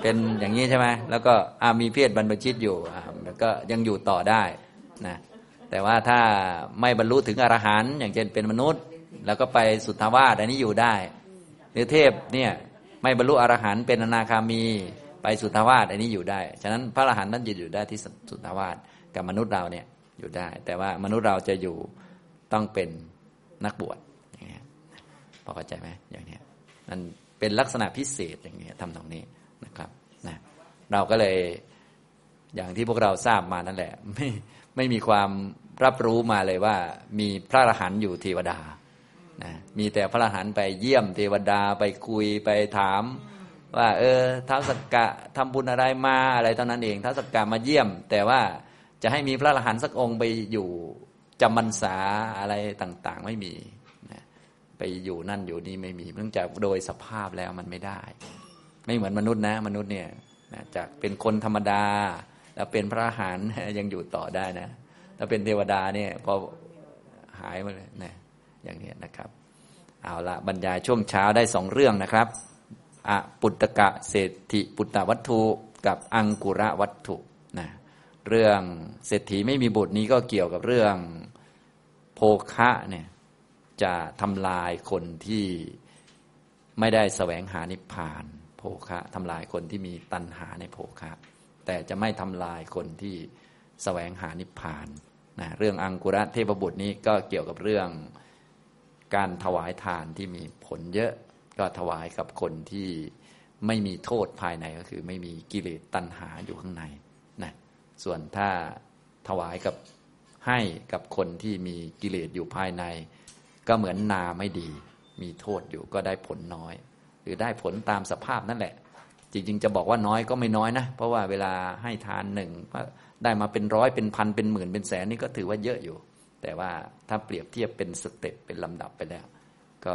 เป็นอย่างนี้ใช่ไหมแล้วก็มีเพศบรรพชิตอยู่แล้วก็ยังอยู่ต่อได้นะ แต่ว่าถ้าไม่บรรลุถึงอรหันต์อย่างเช่นเป็นมนุษย์ แล้วก็ไปสุทธาวาสอันนี้อยู่ได้หรือเทพเนี่ยไม่บรรลุอรหันต์เป็นอนาคามีไปสุทธาวาสอันนี้อยู่ได้ ฉะนั้นพระอรหันต์นั้นจะอยู่ได้ที่สุทธาวาสกับมนุษย์เราเนี่ยอยู่ได้ แต่ว่ามนุษย์เราจะอยู่ต้องเป็นนักบวชอย่างเงี้ยพอเข้าใจไหมอย่างเนี้ยมันเป็นลักษณะพิเศษอย่างเงี้ยทำตรงนี้นะครับนะเราก็เลยอย่างที่พวกเราทราบมานั่นแหละ ไม่ไม่มีความ รับรู้มาเลยว่า มีพระอรหันต์อยู่เทวดานะมีแต่พระอรหันต์ไปเยี่ยมเทวดาไปคุยไปถาม ว่า เออท้าวสักกะทำบุญอะไรมาอะไรเท่านั้นเองท้าวสักกะมาเยี่ยม แต่ว่าจะให้มีพระอรหันต์สักองค์ไปอยู่จำพรรษาอะไรต่าง ๆ ไม่มีนะไปอยู่นั่นอยู่นี่ไม่มีเนื่องจากโดยสภาพแล้วมันไม่ได้ ไม่เหมือนมนุษย์นะ มนุษย์เนี่ยนะจากเป็นคนธรรมดา แล้วเป็นพระอรหันต์ยังอยู่ต่อได้นะ ถ้าเป็นเทวดาเนี่ยพอหายมาเลยนะอย่างนี้นะครับ เอาละบรรยายช่วงเช้าได้สองเรื่องนะครับอปุตตะเศรษฐิปุตตวัตถุกับอังกุระวัตถุนะเรื่องเศรษฐีไม่มีบุตรนี้ก็เกี่ยวกับเรื่องโภคะเนี่ยจะทำลายคนที่ไม่ได้แสวงหานิพพาน โภคะทำลายคนที่มีตัณหาในโภคะ แต่จะไม่ทำลายคนที่แสวงหานิพพาน นะเรื่องอังกุระเทพบุตรนี้ก็เกี่ยวกับเรื่องการถวายทานที่มีผลเยอะก็ถวายกับคนที่ไม่มีโทษภายในก็คือไม่มีกิเลสตัณหาอยู่ข้างในนะส่วนถ้าถวายกับให้กับคนที่มีกิเลสอยู่ภายใน ก็เหมือนนาไม่ดี มีโทษอยู่ก็ได้ผลน้อย หรือได้ผลตามสภาพนั่นแหละ จริง ๆ จะบอกว่าน้อยก็ไม่น้อยนะ เพราะว่าเวลาให้ทานหนึ่ง ได้มาเป็นร้อยเป็นพันเป็นหมื่นเป็นแสนนี่ก็ถือว่าเยอะอยู่ แต่ว่าถ้าเปรียบเทียบเป็นสเต็ปเป็นลำดับไปแล้ว ก็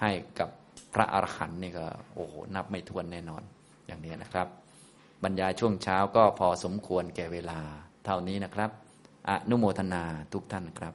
ให้กับพระอรหันต์นี่ก็โอ้โหนับไม่ถ้วนแน่นอนอย่างนี้นะครับ บรรยายช่วงเช้าก็พอสมควรแก่เวลาเท่านี้นะครับ อนุโมทนาทุกท่านครับ